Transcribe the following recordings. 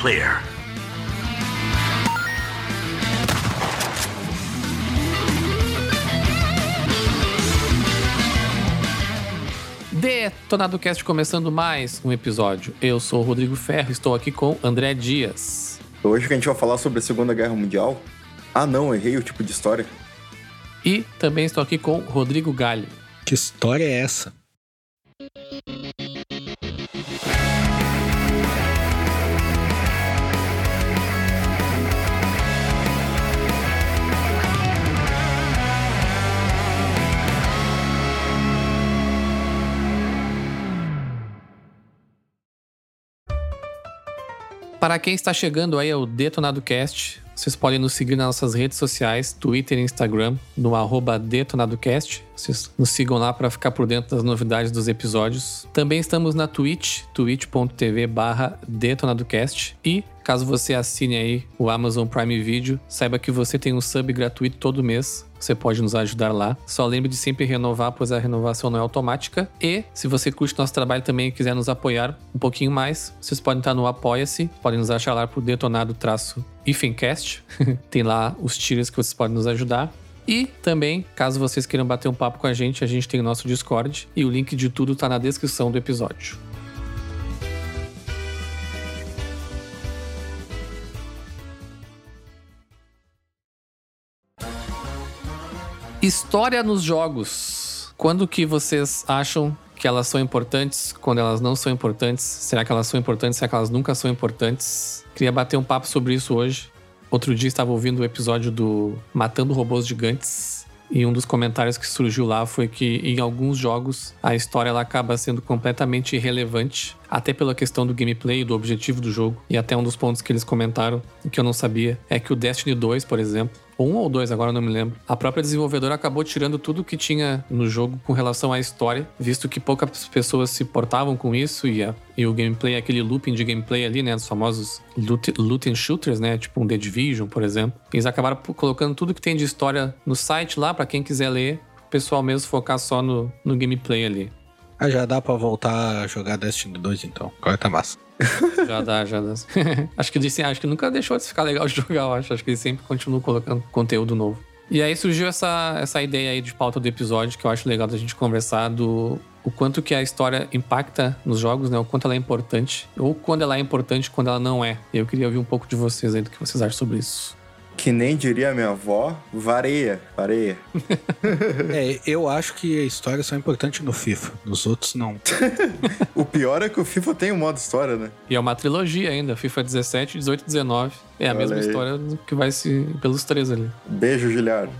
clear. Detonado Cast começando mais um episódio. Eu sou o Rodrigo Ferro, estou aqui com André Dias. Hoje que a gente vai falar sobre a Segunda Guerra Mundial. Ah, não, errei o tipo de história. E também estou aqui com Rodrigo Galho. Que história é essa? Para quem está chegando aí ao Detonado Cast, vocês podem nos seguir nas nossas redes sociais, Twitter e Instagram, no arroba DetonadoCast. Vocês nos sigam lá para ficar por dentro das novidades dos episódios. Também estamos na Twitch, twitch.tv barra DetonadoCast. E caso você assine aí o Amazon Prime Video, saiba que você tem um sub gratuito todo mês. Você pode nos ajudar lá. Só lembre de sempre renovar, pois a renovação não é automática. E se você curte nosso trabalho também e quiser nos apoiar um pouquinho mais, vocês podem estar no Apoia-se, podem nos achar lá por detonado traço Ifencast. Tem lá os tiros que vocês podem nos ajudar. E também, caso vocês queiram bater um papo com a gente, a gente tem o nosso Discord e o link de tudo tá na descrição do episódio. História nos jogos. Quando que vocês acham que elas são importantes, quando elas não são importantes? Será que elas são importantes? Será que elas nunca são importantes? Queria bater um papo sobre isso hoje. Outro dia estava ouvindo o episódio do Matando Robôs Gigantes e um dos comentários que surgiu lá foi que em alguns jogos a história ela acaba sendo completamente irrelevante, até pela questão do gameplay, do objetivo do jogo. E até um dos pontos que eles comentaram, que eu não sabia, é que o Destiny 2, por exemplo, um ou dois, agora não me lembro. A própria desenvolvedora acabou tirando tudo que tinha no jogo com relação à história, visto que poucas pessoas se portavam com isso e, a, e o gameplay, aquele looping de gameplay ali, né, os famosos loot, loot and shooters, né, tipo um The Division, por exemplo. Eles acabaram colocando tudo que tem de história no site lá para quem quiser ler, o pessoal mesmo focar só no, no gameplay ali. Ah, já dá pra voltar a jogar Destiny 2 então. Agora tá massa. Já dá, já dá. acho que disse, acho que nunca deixou de ficar legal de jogar, eu acho. Acho que ele sempre continua colocando conteúdo novo. E aí surgiu essa, essa ideia aí de pauta do episódio que eu acho legal da gente conversar do o quanto que a história impacta nos jogos, né? O quanto ela é importante. Ou quando ela é importante, quando ela não é. Eu queria ouvir um pouco de vocês aí, do que vocês acham sobre isso. Que nem diria minha avó, vareia, vareia. é, eu acho que a história só é importante no FIFA, nos outros não. o pior é que o FIFA tem um modo história, né? E é uma trilogia ainda, FIFA 17, 18 e 19. É a Olha mesma aí. história que vai se pelos três ali. Beijo, Giliardo.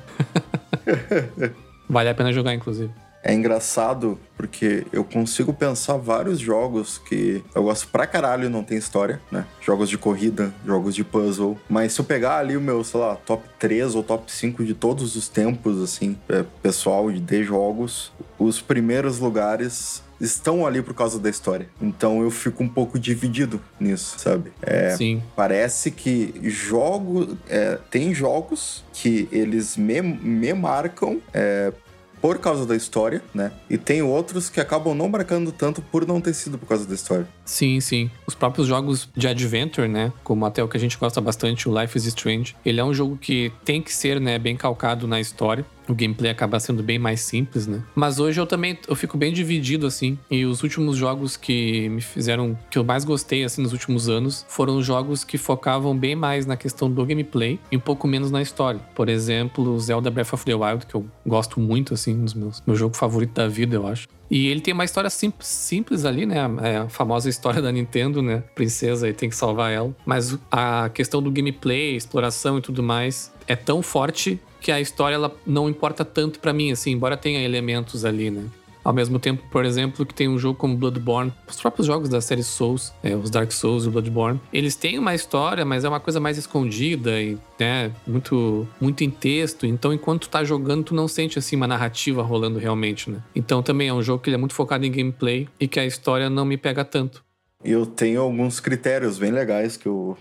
vale a pena jogar, inclusive. É engraçado porque eu consigo pensar vários jogos que eu gosto pra caralho e não tem história, né? Jogos de corrida, jogos de puzzle. Mas se eu pegar ali o meu, sei lá, top 3 ou top 5 de todos os tempos, assim, é, pessoal de jogos, os primeiros lugares estão ali por causa da história. Então eu fico um pouco dividido nisso, sabe? É, Sim. Parece que jogo. É, tem jogos que eles me, me marcam é, por causa da história, né? E tem outros que acabam não marcando tanto por não ter sido por causa da história. Sim, sim. Os próprios jogos de adventure, né? Como até o que a gente gosta bastante, o Life is Strange. Ele é um jogo que tem que ser, né, bem calcado na história o gameplay acaba sendo bem mais simples, né? Mas hoje eu também eu fico bem dividido assim. E os últimos jogos que me fizeram que eu mais gostei assim nos últimos anos foram jogos que focavam bem mais na questão do gameplay e um pouco menos na história. Por exemplo, Zelda Breath of the Wild, que eu gosto muito assim, um dos meus meu jogo favorito da vida, eu acho. E ele tem uma história simples, simples ali, né? É a famosa história da Nintendo, né? Princesa e tem que salvar ela. Mas a questão do gameplay, exploração e tudo mais é tão forte que a história ela não importa tanto para mim, assim, embora tenha elementos ali, né? Ao mesmo tempo, por exemplo, que tem um jogo como Bloodborne, os próprios jogos da série Souls, é, os Dark Souls e o Bloodborne, eles têm uma história, mas é uma coisa mais escondida e, né, muito, muito em texto. Então, enquanto tu tá jogando, tu não sente, assim, uma narrativa rolando realmente, né? Então, também é um jogo que ele é muito focado em gameplay e que a história não me pega tanto. Eu tenho alguns critérios bem legais que eu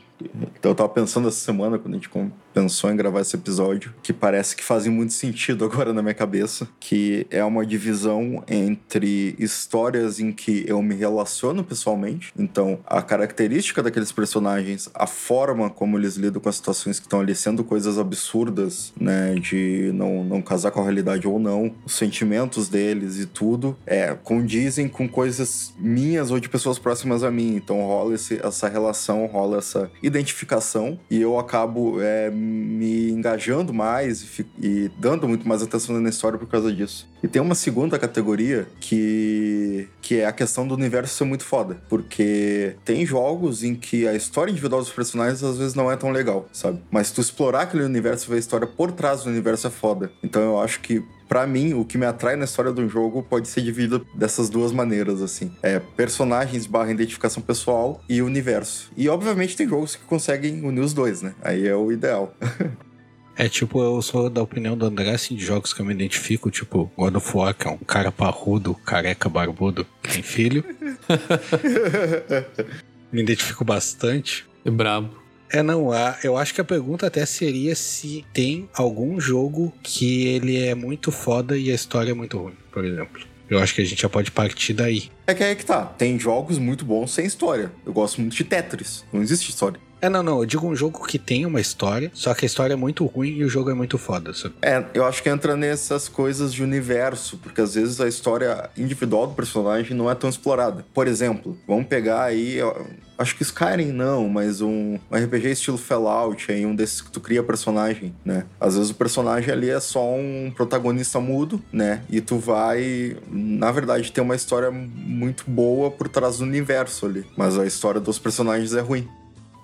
Então eu tava pensando essa semana, quando a gente pensou em gravar esse episódio, que parece que faz muito sentido agora na minha cabeça, que é uma divisão entre histórias em que eu me relaciono pessoalmente, então a característica daqueles personagens, a forma como eles lidam com as situações que estão ali, sendo coisas absurdas, né, de não, não casar com a realidade ou não, os sentimentos deles e tudo, é, condizem com coisas minhas ou de pessoas próximas a mim, então rola esse, essa relação, rola essa identificação e eu acabo é, me engajando mais e, e, dando muito mais atenção na história por causa disso. E tem uma segunda categoria que, que é a questão do universo ser muito foda, porque tem jogos em que a história individual dos personagens às vezes não é tão legal, sabe? Mas tu explorar aquele universo e ver a história por trás do universo é foda. Então eu acho que para mim, o que me atrai na história do jogo pode ser dividido dessas duas maneiras, assim. É personagens barra identificação pessoal e universo. E, obviamente, tem jogos que conseguem unir os dois, né? Aí é o ideal. É tipo, eu sou da opinião do André, assim, de jogos que eu me identifico, tipo God of War, que é um cara parrudo, careca, barbudo, que tem filho. me identifico bastante. É brabo. É, não, eu acho que a pergunta até seria se tem algum jogo que ele é muito foda e a história é muito ruim, por exemplo. Eu acho que a gente já pode partir daí. É que aí que tá. Tem jogos muito bons sem história. Eu gosto muito de Tetris. Não existe história. É, não, não. Eu digo um jogo que tem uma história, só que a história é muito ruim e o jogo é muito foda. Sabe? É, eu acho que entra nessas coisas de universo, porque às vezes a história individual do personagem não é tão explorada. Por exemplo, vamos pegar aí. Acho que Skyrim não, mas um, um RPG estilo Fallout, aí um desses que tu cria personagem, né? Às vezes o personagem ali é só um protagonista mudo, né? E tu vai, na verdade, ter uma história muito boa por trás do universo ali. Mas a história dos personagens é ruim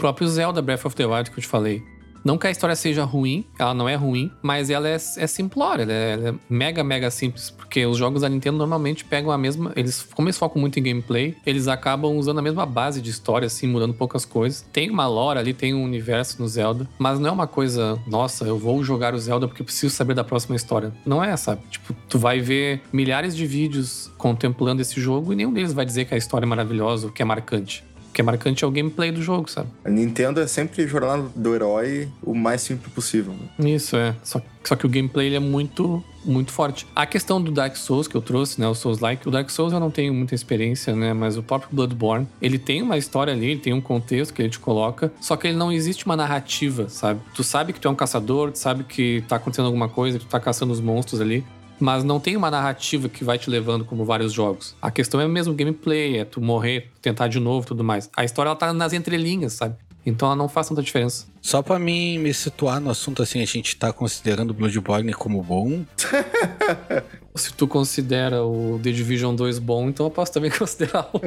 próprio Zelda Breath of the Wild que eu te falei. Não que a história seja ruim, ela não é ruim, mas ela é, é simplória, ela é, ela é, mega, mega simples. Porque os jogos da Nintendo normalmente pegam a mesma. Eles, como eles focam muito em gameplay, eles acabam usando a mesma base de história, assim, mudando poucas coisas. Tem uma lore ali, tem um universo no Zelda, mas não é uma coisa, nossa, eu vou jogar o Zelda porque eu preciso saber da próxima história. Não é, sabe? Tipo, tu vai ver milhares de vídeos contemplando esse jogo e nenhum deles vai dizer que a história é maravilhosa ou que é marcante que é marcante é o gameplay do jogo, sabe? A Nintendo é sempre jornada do herói o mais simples possível. Né? Isso, é. Só, só que o gameplay é muito, muito forte. A questão do Dark Souls que eu trouxe, né? O Souls-like. O Dark Souls eu não tenho muita experiência, né? Mas o próprio Bloodborne, ele tem uma história ali, ele tem um contexto que ele te coloca. Só que ele não existe uma narrativa, sabe? Tu sabe que tu é um caçador, tu sabe que tá acontecendo alguma coisa, que tu tá caçando os monstros ali mas não tem uma narrativa que vai te levando como vários jogos. A questão é mesmo gameplay, é tu morrer, tentar de novo tudo mais. A história ela tá nas entrelinhas, sabe? Então ela não faz tanta diferença. Só para mim me situar no assunto assim, a gente tá considerando Bloodborne como bom. Se tu considera o The Division 2 bom, então eu posso também considerar o,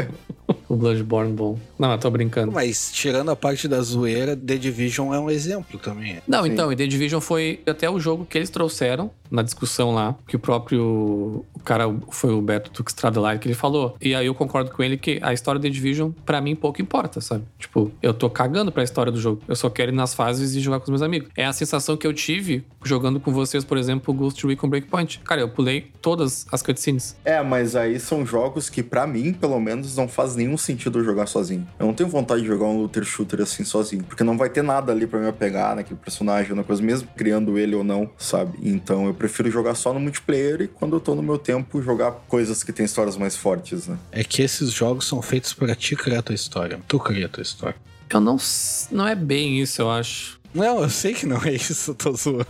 o Bloodborne bom. Não, eu tô brincando. Mas tirando a parte da zoeira, The Division é um exemplo também. Não, então, e The Division foi até o jogo que eles trouxeram na discussão lá, que o próprio o cara foi o Beto Tux Stradlari que ele falou. E aí eu concordo com ele que a história The Division, para mim, pouco importa, sabe? Tipo, eu tô cagando pra história do jogo. Eu só quero ir nas fases e jogar com os meus amigos. É a sensação que eu tive jogando com vocês, por exemplo, Ghost Recon Breakpoint. Cara, eu pulei todas as cutscenes. É, mas aí são jogos que, para mim, pelo menos, não faz nenhum sentido jogar sozinho. Eu não tenho vontade de jogar um looter shooter assim sozinho, porque não vai ter nada ali para me apegar naquele personagem, na coisa, mesmo criando ele ou não, sabe? Então eu prefiro jogar só no multiplayer e quando eu tô no meu tempo jogar coisas que têm histórias mais fortes, né? É que esses jogos são feitos para ti criar a tua história. Tu cria a tua história. Eu não. Não é bem isso, eu acho. Não, eu sei que não é isso, eu tô zoando.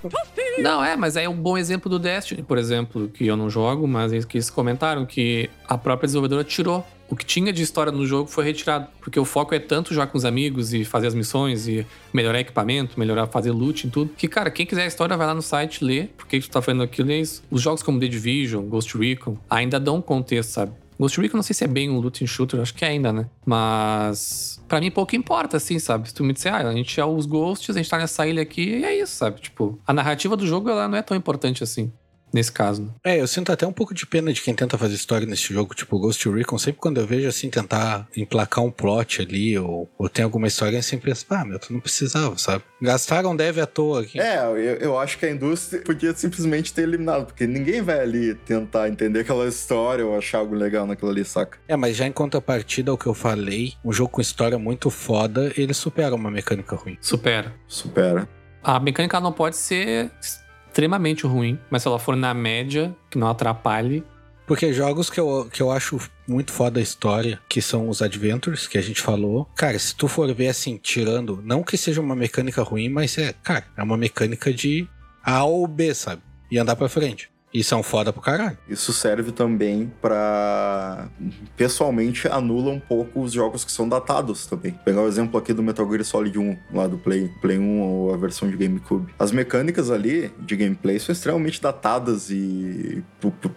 Não, é, mas é um bom exemplo do Destiny, por exemplo, que eu não jogo, mas é que eles comentaram que a própria desenvolvedora tirou. O que tinha de história no jogo foi retirado, porque o foco é tanto jogar com os amigos e fazer as missões e melhorar equipamento, melhorar, fazer loot e tudo, que, cara, quem quiser a história vai lá no site, ler, porque tu tá fazendo aquilo e é isso. Os jogos como The Division, Ghost Recon, ainda dão contexto, sabe? Ghost Recon não sei se é bem um looting shooter, acho que é ainda, né? Mas para mim pouco importa, assim, sabe? Se tu me disser, ah, a gente é os ghosts, a gente tá nessa ilha aqui, e é isso, sabe? Tipo, a narrativa do jogo ela não é tão importante assim. Nesse caso. Né? É, eu sinto até um pouco de pena de quem tenta fazer história nesse jogo, tipo Ghost Recon. Sempre quando eu vejo assim, tentar emplacar um plot ali, ou, ou tem alguma história, eu sempre penso, ah, meu, tu não precisava, sabe? Gastaram deve à toa aqui. É, eu, eu acho que a indústria podia simplesmente ter eliminado, porque ninguém vai ali tentar entender aquela história ou achar algo legal naquilo ali, saca? É, mas já em contrapartida ao que eu falei, um jogo com história muito foda, ele supera uma mecânica ruim. Supera. Supera. A mecânica não pode ser extremamente ruim, mas se ela for na média, que não atrapalhe. Porque jogos que eu, que eu acho muito foda a história, que são os Adventures, que a gente falou. Cara, se tu for ver assim, tirando, não que seja uma mecânica ruim, mas é, cara, é uma mecânica de A ou B, sabe? E andar pra frente. E são foda pro caralho. Isso serve também para Pessoalmente, anula um pouco os jogos que são datados também. Vou pegar o exemplo aqui do Metal Gear Solid 1, lá do Play, Play 1 ou a versão de GameCube. As mecânicas ali de gameplay são extremamente datadas e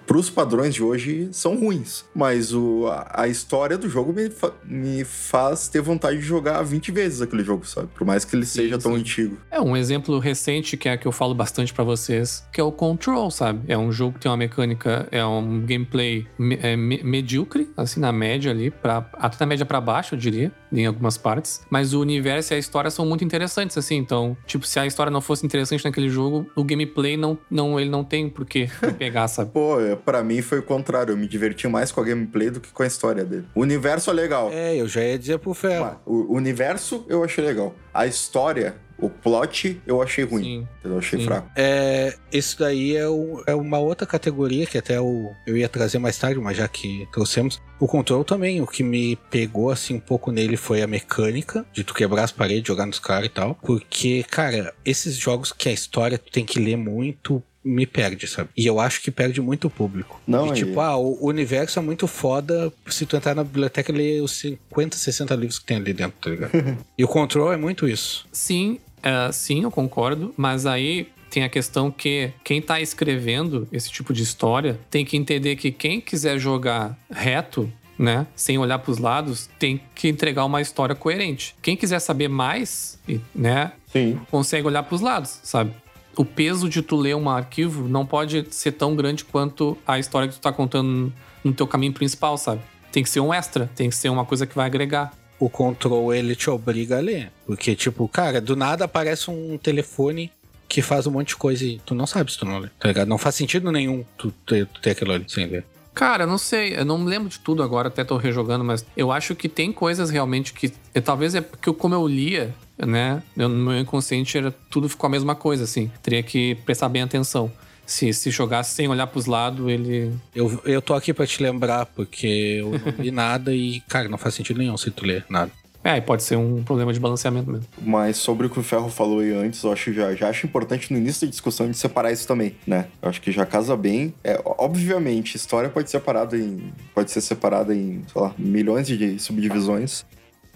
pros padrões de hoje são ruins. Mas o, a, história do jogo me, fa me faz ter vontade de jogar 20 vezes aquele jogo, sabe? Por mais que ele sim, seja tão antigo. É um exemplo recente que é que eu falo bastante para vocês, que é o Control, sabe? É um jogo que tem uma mecânica, é um gameplay é, medíocre, assim, na média ali, pra, até na média para baixo, eu diria, em algumas partes. Mas o universo e a história são muito interessantes, assim. Então, tipo, se a história não fosse interessante naquele jogo, o gameplay não, não ele não tem por que pegar, sabe? Pô, é, pra mim foi o contrário. Eu me diverti mais com a gameplay do que com a história dele. O universo é legal. É, eu já ia dizer pro Ferro. O universo eu achei legal. A história o plot eu achei ruim. Sim. Eu achei Sim. fraco. É, isso daí é, o, é, uma outra categoria que até o, eu ia trazer mais tarde, mas já que trouxemos. O control também, o que me pegou assim um pouco nele foi a mecânica de tu quebrar as paredes, jogar nos caras e tal. Porque, cara, esses jogos que a história tu tem que ler muito, me perde, sabe? E eu acho que perde muito o público. Não, e, tipo, ah, o universo é muito foda se tu entrar na biblioteca e ler os 50, 60 livros que tem ali dentro, tá ligado? e o control é muito isso. Sim, Uh, sim, eu concordo, mas aí tem a questão que quem está escrevendo esse tipo de história tem que entender que quem quiser jogar reto, né, sem olhar para os lados, tem que entregar uma história coerente. Quem quiser saber mais, né, Sim. consegue olhar para os lados, sabe? O peso de tu ler um arquivo não pode ser tão grande quanto a história que tu está contando no teu caminho principal, sabe? Tem que ser um extra, tem que ser uma coisa que vai agregar o control ele te obriga a ler. Porque, tipo, cara, do nada aparece um telefone que faz um monte de coisa e tu não sabe se tu não lê, tá ligado? Não faz sentido nenhum tu ter, tu ter aquilo ali sem ler. Cara, não sei, eu não me lembro de tudo agora, até tô rejogando, mas eu acho que tem coisas realmente que. Talvez é porque como eu lia, né? no meu inconsciente era, tudo ficou a mesma coisa, assim. Teria que prestar bem atenção se, se jogasse sem olhar pros lados, ele. Eu, eu tô aqui para te lembrar, porque eu não li nada e, cara, não faz sentido nenhum se tu ler nada. É, e pode ser um problema de balanceamento mesmo. Mas sobre o que o Ferro falou aí antes, eu acho já, já acho importante no início da discussão de separar isso também, né? Eu acho que já casa bem. É, obviamente, história pode ser separada em. pode ser separada em, sei lá, milhões de subdivisões.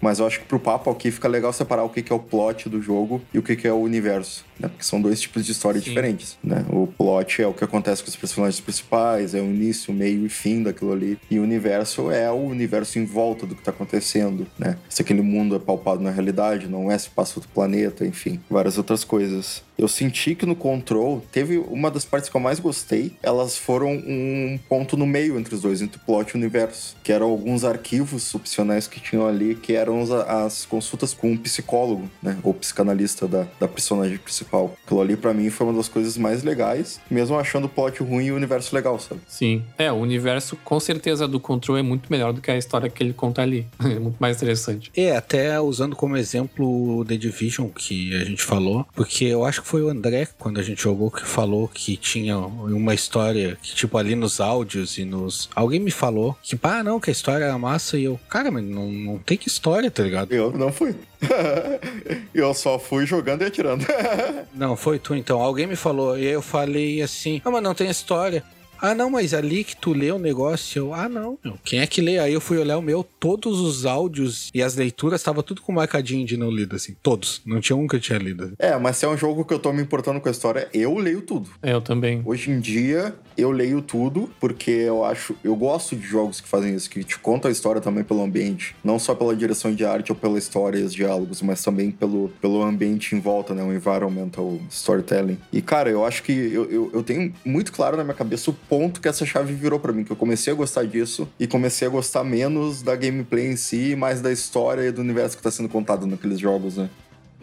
Mas eu acho que pro papo aqui fica legal separar o que, que é o plot do jogo e o que, que é o universo, né? Porque são dois tipos de história Sim. diferentes, né? O plot é o que acontece com os personagens principais, é o início, meio e fim daquilo ali. E o universo é o universo em volta do que tá acontecendo, né? Se aquele mundo é palpado na realidade, não é se passa outro planeta, enfim, várias outras coisas. Eu senti que no Control teve uma das partes que eu mais gostei. Elas foram um ponto no meio entre os dois, entre o plot e o universo. Que eram alguns arquivos opcionais que tinham ali, que eram as, as consultas com um psicólogo, né? Ou psicanalista da, da personagem principal. Aquilo ali, para mim, foi uma das coisas mais legais, mesmo achando o plot ruim e o universo legal, sabe? Sim. É, o universo, com certeza, do Control é muito melhor do que a história que ele conta ali. é muito mais interessante. É, até usando como exemplo The Division, que a gente falou, porque eu acho que foi o André, quando a gente jogou, que falou que tinha uma história que, tipo, ali nos áudios e nos. Alguém me falou que, pá, não, que a história era massa e eu, cara, mas não, não tem que história, tá ligado? Eu não fui. eu só fui jogando e atirando. não, foi tu então. Alguém me falou e eu falei assim, ah, mas não tem história. Ah, não, mas ali que tu lê o negócio, eu, ah, não, meu, quem é que lê? Aí eu fui olhar o meu, todos os áudios e as leituras estavam tudo com marcadinho de não lido, assim, todos. Não tinha um que eu tinha lido. É, mas se é um jogo que eu tô me importando com a história, eu leio tudo. É, eu também. Hoje em dia, eu leio tudo, porque eu acho. Eu gosto de jogos que fazem isso, que te contam a história também pelo ambiente. Não só pela direção de arte ou pela história e os diálogos, mas também pelo, pelo ambiente em volta, né? O environmental storytelling. E, cara, eu acho que eu, eu, eu tenho muito claro na minha cabeça o ponto que essa chave virou para mim, que eu comecei a gostar disso e comecei a gostar menos da gameplay em si mais da história e do universo que tá sendo contado naqueles jogos, né?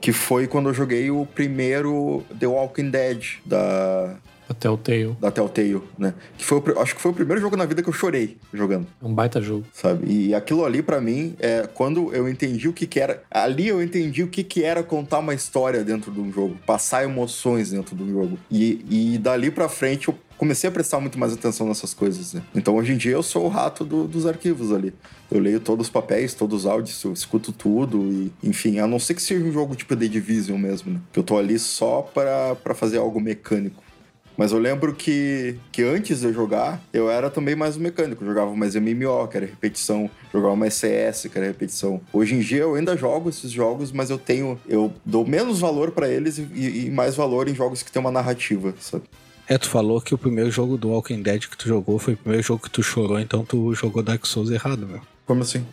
Que foi quando eu joguei o primeiro The Walking Dead da, Da Telltale. da Telltale, né? Que foi o, acho que foi o primeiro jogo na vida que eu chorei jogando, É um baita jogo. sabe? E aquilo ali pra mim é quando eu entendi o que que era, ali eu entendi o que que era contar uma história dentro de um jogo, passar emoções dentro do jogo. E, e dali pra frente eu comecei a prestar muito mais atenção nessas coisas, né? Então hoje em dia eu sou o rato do- dos arquivos ali. Eu leio todos os papéis, todos os áudios, eu escuto tudo e, enfim, a não ser que seja um jogo tipo The Division mesmo, né? Que eu tô ali só pra fazer algo mecânico. Mas eu lembro que, que antes de eu jogar, eu era também mais um mecânico. Eu jogava mais MMO, que era repetição. Jogava mais CS, que era repetição. Hoje em dia eu ainda jogo esses jogos, mas eu tenho... Eu dou menos valor pra eles e, e mais valor em jogos que tem uma narrativa, sabe? É, tu falou que o primeiro jogo do Walking Dead que tu jogou foi o primeiro jogo que tu chorou, então tu jogou Dark Souls errado, meu. Como assim?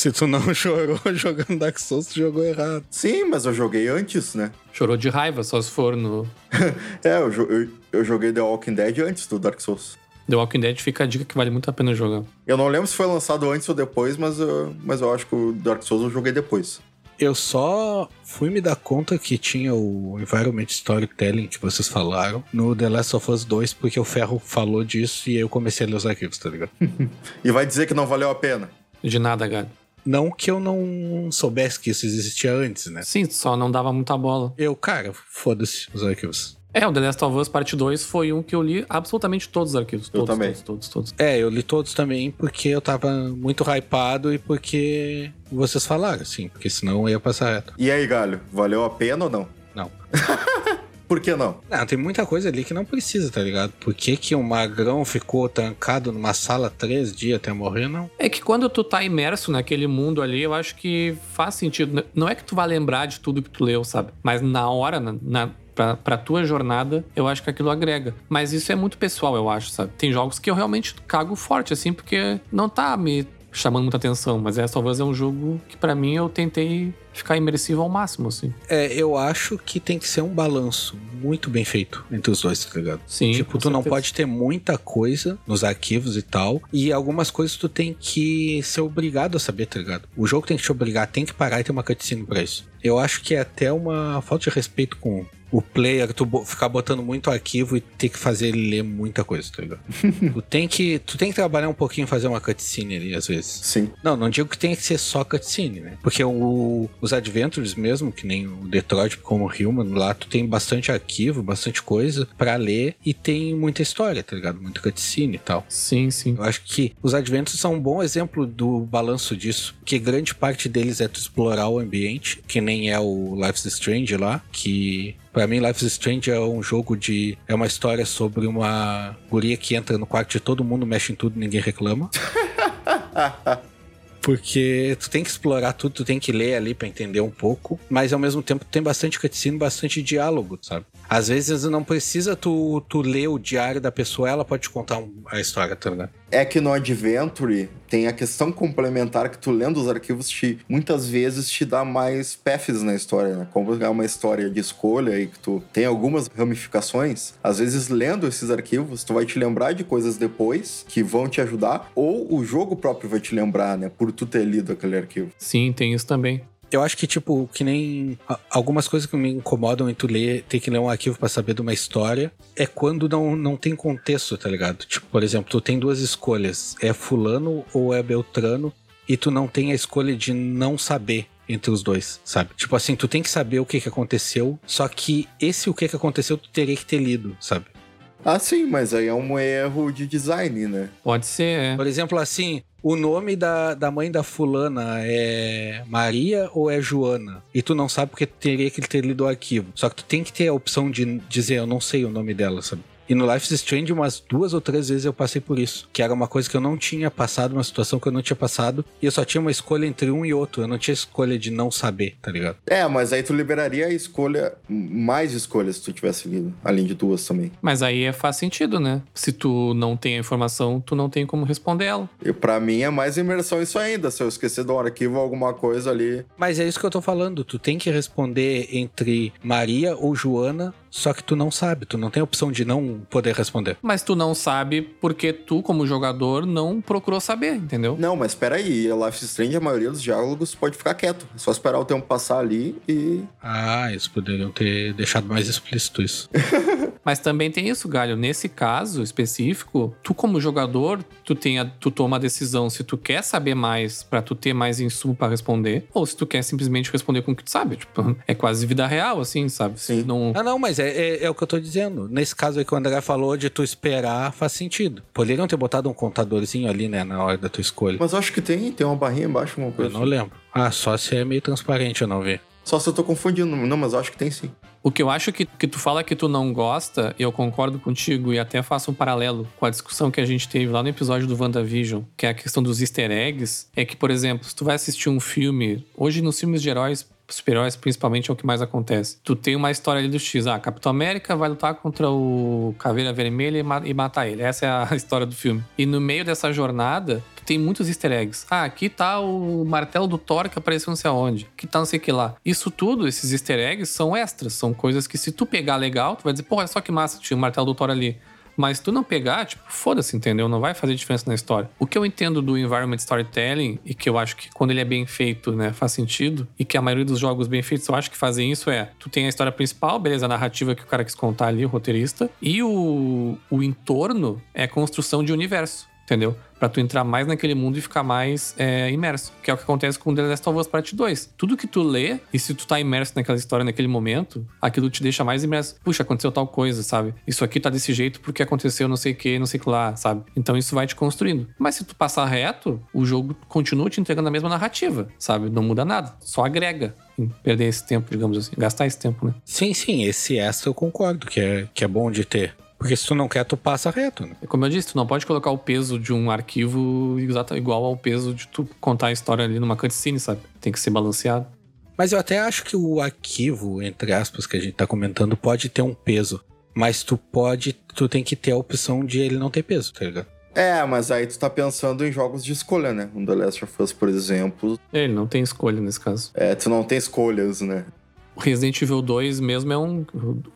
Se tu não chorou jogando Dark Souls, tu jogou errado. Sim, mas eu joguei antes, né? Chorou de raiva, só se for no É, eu, eu, eu joguei The Walking Dead antes do Dark Souls. The Walking Dead. Fica a dica que vale muito a pena jogar. Eu não lembro se foi lançado antes ou depois, mas eu, mas eu acho que o Dark Souls eu joguei depois. Eu só fui me dar conta que tinha o Environment Storytelling que vocês falaram no The Last of Us 2, porque o Ferro falou disso e aí eu comecei a ler os arquivos, tá ligado? E vai dizer que não valeu a pena. De nada, galho. Não que eu não soubesse que isso existia antes, né? Sim, só não dava muita bola. Eu, cara, foda-se os arquivos. É, o The Last of Us Parte 2 foi um que eu li absolutamente todos os arquivos. Eu Todos, também. todos, todos, todos. É, eu li todos também porque eu tava muito hypado e porque vocês falaram, assim, porque senão eu ia passar reto. E aí, Galho, valeu a pena ou não? Não. Por que não? Não, tem muita coisa ali que não precisa, tá ligado? Por que, que o magrão ficou trancado numa sala três dias até morrer, não? É que quando tu tá imerso naquele mundo ali, eu acho que faz sentido. Não é que tu vai lembrar de tudo que tu leu, sabe? Mas na hora, na, na, pra, pra tua jornada, eu acho que aquilo agrega. Mas isso é muito pessoal, eu acho, sabe? Tem jogos que eu realmente cago forte, assim, porque não tá me chamando muita atenção. Mas essa talvez é um jogo que pra mim eu tentei ficar imersivo ao máximo, assim. É, eu acho que tem que ser um balanço muito bem feito entre os dois, tá ligado? Sim. Tipo, tu não certeza. pode ter muita coisa nos arquivos e tal. E algumas coisas tu tem que ser obrigado a saber, tá ligado? O jogo tem que te obrigar, tem que parar e ter uma cutscene pra isso. Eu acho que é até uma falta de respeito com o player, tu ficar botando muito arquivo e ter que fazer ele ler muita coisa, tá ligado? tu, tem que, tu tem que trabalhar um pouquinho fazer uma cutscene ali, às vezes. Sim. Não, não digo que tem que ser só cutscene, né? Porque o- os Adventures mesmo, que nem o Detroit como o Human, lá tu tem bastante arquivo, bastante coisa pra ler e tem muita história, tá ligado? Muita cutscene e tal. Sim, sim. Eu acho que os Adventures são um bom exemplo do balanço disso, porque grande parte deles é tu explorar o ambiente, que nem é o Life's Strange lá, que Pra mim, Life is Strange é um jogo de. É uma história sobre uma guria que entra no quarto de todo mundo, mexe em tudo, ninguém reclama. Porque tu tem que explorar tudo, tu tem que ler ali pra entender um pouco, mas ao mesmo tempo tem bastante cutscene, bastante diálogo, sabe? Às vezes não precisa tu, tu ler o diário da pessoa, ela pode te contar a história, tá ligado? É que no Adventure tem a questão complementar que tu lendo os arquivos te, muitas vezes te dá mais paths na história, né? Como é uma história de escolha e que tu tem algumas ramificações, às vezes lendo esses arquivos, tu vai te lembrar de coisas depois que vão te ajudar, ou o jogo próprio vai te lembrar, né? Por tu ter lido aquele arquivo. Sim, tem isso também. Eu acho que, tipo, que nem algumas coisas que me incomodam em tu ler, ter que ler um arquivo pra saber de uma história, é quando não, não tem contexto, tá ligado? Tipo, por exemplo, tu tem duas escolhas, é fulano ou é beltrano, e tu não tem a escolha de não saber entre os dois, sabe? Tipo assim, tu tem que saber o que que aconteceu, só que esse o que que aconteceu tu teria que ter lido, sabe? Ah, sim, mas aí é um erro de design, né? Pode ser, é. Por exemplo, assim, o nome da, da mãe da fulana é Maria ou é Joana? E tu não sabe porque teria que ter lido o arquivo. Só que tu tem que ter a opção de dizer eu não sei o nome dela, sabe? E no Life is Strange, umas duas ou três vezes eu passei por isso. Que era uma coisa que eu não tinha passado, uma situação que eu não tinha passado. E eu só tinha uma escolha entre um e outro. Eu não tinha escolha de não saber, tá ligado? É, mas aí tu liberaria a escolha, mais escolhas se tu tivesse lido, além de duas também. Mas aí é, faz sentido, né? Se tu não tem a informação, tu não tem como responder ela. E pra mim é mais imersão isso ainda. Se eu esquecer de um arquivo alguma coisa ali. Mas é isso que eu tô falando. Tu tem que responder entre Maria ou Joana, só que tu não sabe. Tu não tem a opção de não poder responder. Mas tu não sabe porque tu, como jogador, não procurou saber, entendeu? Não, mas peraí, a Life is Strange, a maioria dos diálogos pode ficar quieto. É só esperar o tempo passar ali e. Ah, eles poderiam ter deixado mais explícito isso. Mas também tem isso, Galho. Nesse caso específico, tu como jogador, tu, tem a- tu toma a decisão se tu quer saber mais pra tu ter mais insumo pra responder, ou se tu quer simplesmente responder com o que tu sabe. Tipo, é quase vida real, assim, sabe? Se Sim. Não... Ah, não, mas é, é, é o que eu tô dizendo. Nesse caso aí que o André falou de tu esperar, faz sentido. Poderiam ter botado um contadorzinho ali, né, na hora da tua escolha. Mas eu acho que tem, tem uma barrinha embaixo, alguma Eu coisa. não lembro. Ah, só se é meio transparente eu não ver. Só se eu tô confundindo. Não, mas eu acho que tem sim. O que eu acho que, que tu fala que tu não gosta, e eu concordo contigo, e até faço um paralelo com a discussão que a gente teve lá no episódio do WandaVision, que é a questão dos easter eggs, é que, por exemplo, se tu vai assistir um filme, hoje nos filmes de heróis, super-heróis principalmente é o que mais acontece. Tu tem uma história ali do X, ah, Capitão América vai lutar contra o Caveira Vermelha e, ma- e matar ele. Essa é a história do filme. E no meio dessa jornada, tu tem muitos easter eggs. Ah, aqui tá o martelo do Thor que apareceu não sei aonde. Aqui tá não sei o que lá. Isso tudo, esses easter eggs, são extras. São coisas que se tu pegar legal, tu vai dizer, pô, olha só que massa, tinha o martelo do Thor ali. Mas tu não pegar, tipo, foda-se, entendeu? Não vai fazer diferença na história. O que eu entendo do environment storytelling, e que eu acho que quando ele é bem feito, né, faz sentido, e que a maioria dos jogos bem feitos eu acho que fazem isso é: tu tem a história principal, beleza, a narrativa que o cara quis contar ali, o roteirista, e o, o entorno é construção de universo, entendeu? Pra tu entrar mais naquele mundo e ficar mais é, imerso. Que é o que acontece com The Last of Us Part 2. Tudo que tu lê, e se tu tá imerso naquela história naquele momento, aquilo te deixa mais imerso. Puxa, aconteceu tal coisa, sabe? Isso aqui tá desse jeito porque aconteceu não sei o que, não sei o que lá, sabe? Então isso vai te construindo. Mas se tu passar reto, o jogo continua te entregando a mesma narrativa, sabe? Não muda nada. Só agrega perder esse tempo, digamos assim. Gastar esse tempo, né? Sim, sim, esse extra eu concordo que é, que é bom de ter. Porque se tu não quer, tu passa reto, né? É Como eu disse, tu não pode colocar o peso de um arquivo igual ao peso de tu contar a história ali numa cutscene, sabe? Tem que ser balanceado. Mas eu até acho que o arquivo, entre aspas, que a gente tá comentando, pode ter um peso. Mas tu pode, tu tem que ter a opção de ele não ter peso, tá ligado? É, mas aí tu tá pensando em jogos de escolha, né? Um The Last of Us, por exemplo. Ele não tem escolha nesse caso. É, tu não tem escolhas, né? O Resident Evil 2 mesmo é um.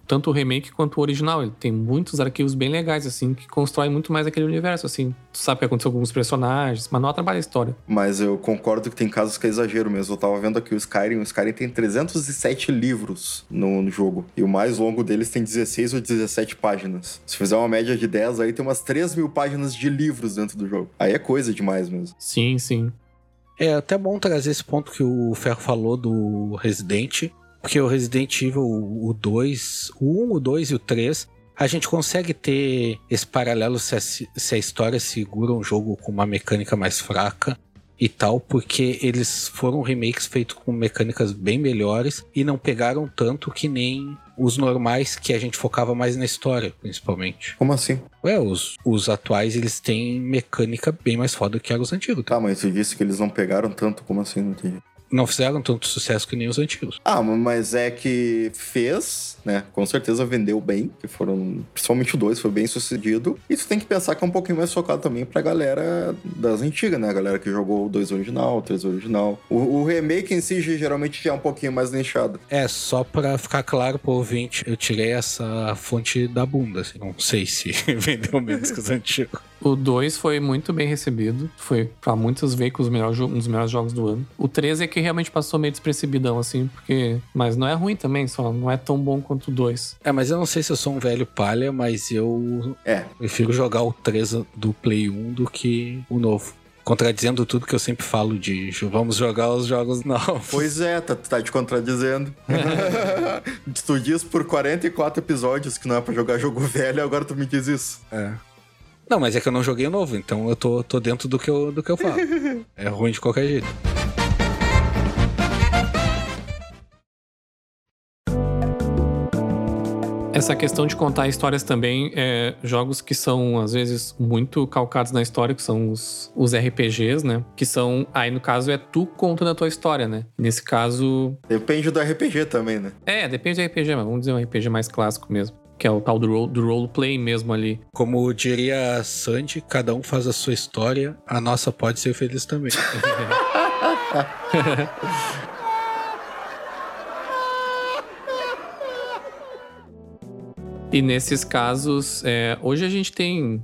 Tanto o remake quanto o original. Ele tem muitos arquivos bem legais, assim, que constroem muito mais aquele universo, assim. Tu sabe o que aconteceu com alguns personagens, mas não atrapalha a história. Mas eu concordo que tem casos que é exagero mesmo. Eu tava vendo aqui o Skyrim. O Skyrim tem 307 livros no, no jogo. E o mais longo deles tem 16 ou 17 páginas. Se fizer uma média de 10, aí tem umas 3 mil páginas de livros dentro do jogo. Aí é coisa demais mesmo. Sim, sim. É até bom trazer esse ponto que o Ferro falou do Resident, porque o Resident Evil, o 2, o 1, o 2 e o 3, a gente consegue ter esse paralelo se a, se a história segura um jogo com uma mecânica mais fraca e tal, porque eles foram remakes feitos com mecânicas bem melhores e não pegaram tanto que nem os normais que a gente focava mais na história, principalmente. Como assim? Ué, os, os atuais eles têm mecânica bem mais foda que os antigos. Tá, mas tu disse que eles não pegaram tanto. Como assim? Não entendi. Não fizeram tanto sucesso que nem os antigos. Ah, mas é que fez, né? Com certeza vendeu bem, que foram. Principalmente o 2 foi bem sucedido. E tu tem que pensar que é um pouquinho mais focado também pra galera das antigas, né? A galera que jogou o 2 original, o 3 original. O, o remake em si geralmente já é um pouquinho mais nichado. É, só pra ficar claro pro ouvinte, eu tirei essa fonte da bunda, assim. Não sei se vendeu menos que os antigos. O 2 foi muito bem recebido. Foi pra muitos veículos melhor jo- um dos melhores jogos do ano. O 3 é que realmente passou meio despercebidão, assim, porque. Mas não é ruim também, só não é tão bom quanto o 2. É, mas eu não sei se eu sou um velho palha, mas eu É. prefiro jogar o 3 do Play 1 do que o novo. contradizendo tudo que eu sempre falo de vamos jogar os jogos novos. Pois é, tá, tá te contradizendo. tu diz por 44 episódios que não é pra jogar jogo velho, agora tu me diz isso. É. Não, mas é que eu não joguei o novo, então eu tô, tô dentro do que eu, do que eu falo. é ruim de qualquer jeito. Essa questão de contar histórias também, é, jogos que são, às vezes, muito calcados na história, que são os, os RPGs, né? Que são, aí no caso, é tu contando a tua história, né? Nesse caso... Depende do RPG também, né? É, depende do RPG, mas vamos dizer um RPG mais clássico mesmo. Que é o tal do, role, do roleplay mesmo ali. Como diria a Sandy, cada um faz a sua história, a nossa pode ser feliz também. E nesses casos, é, hoje a gente tem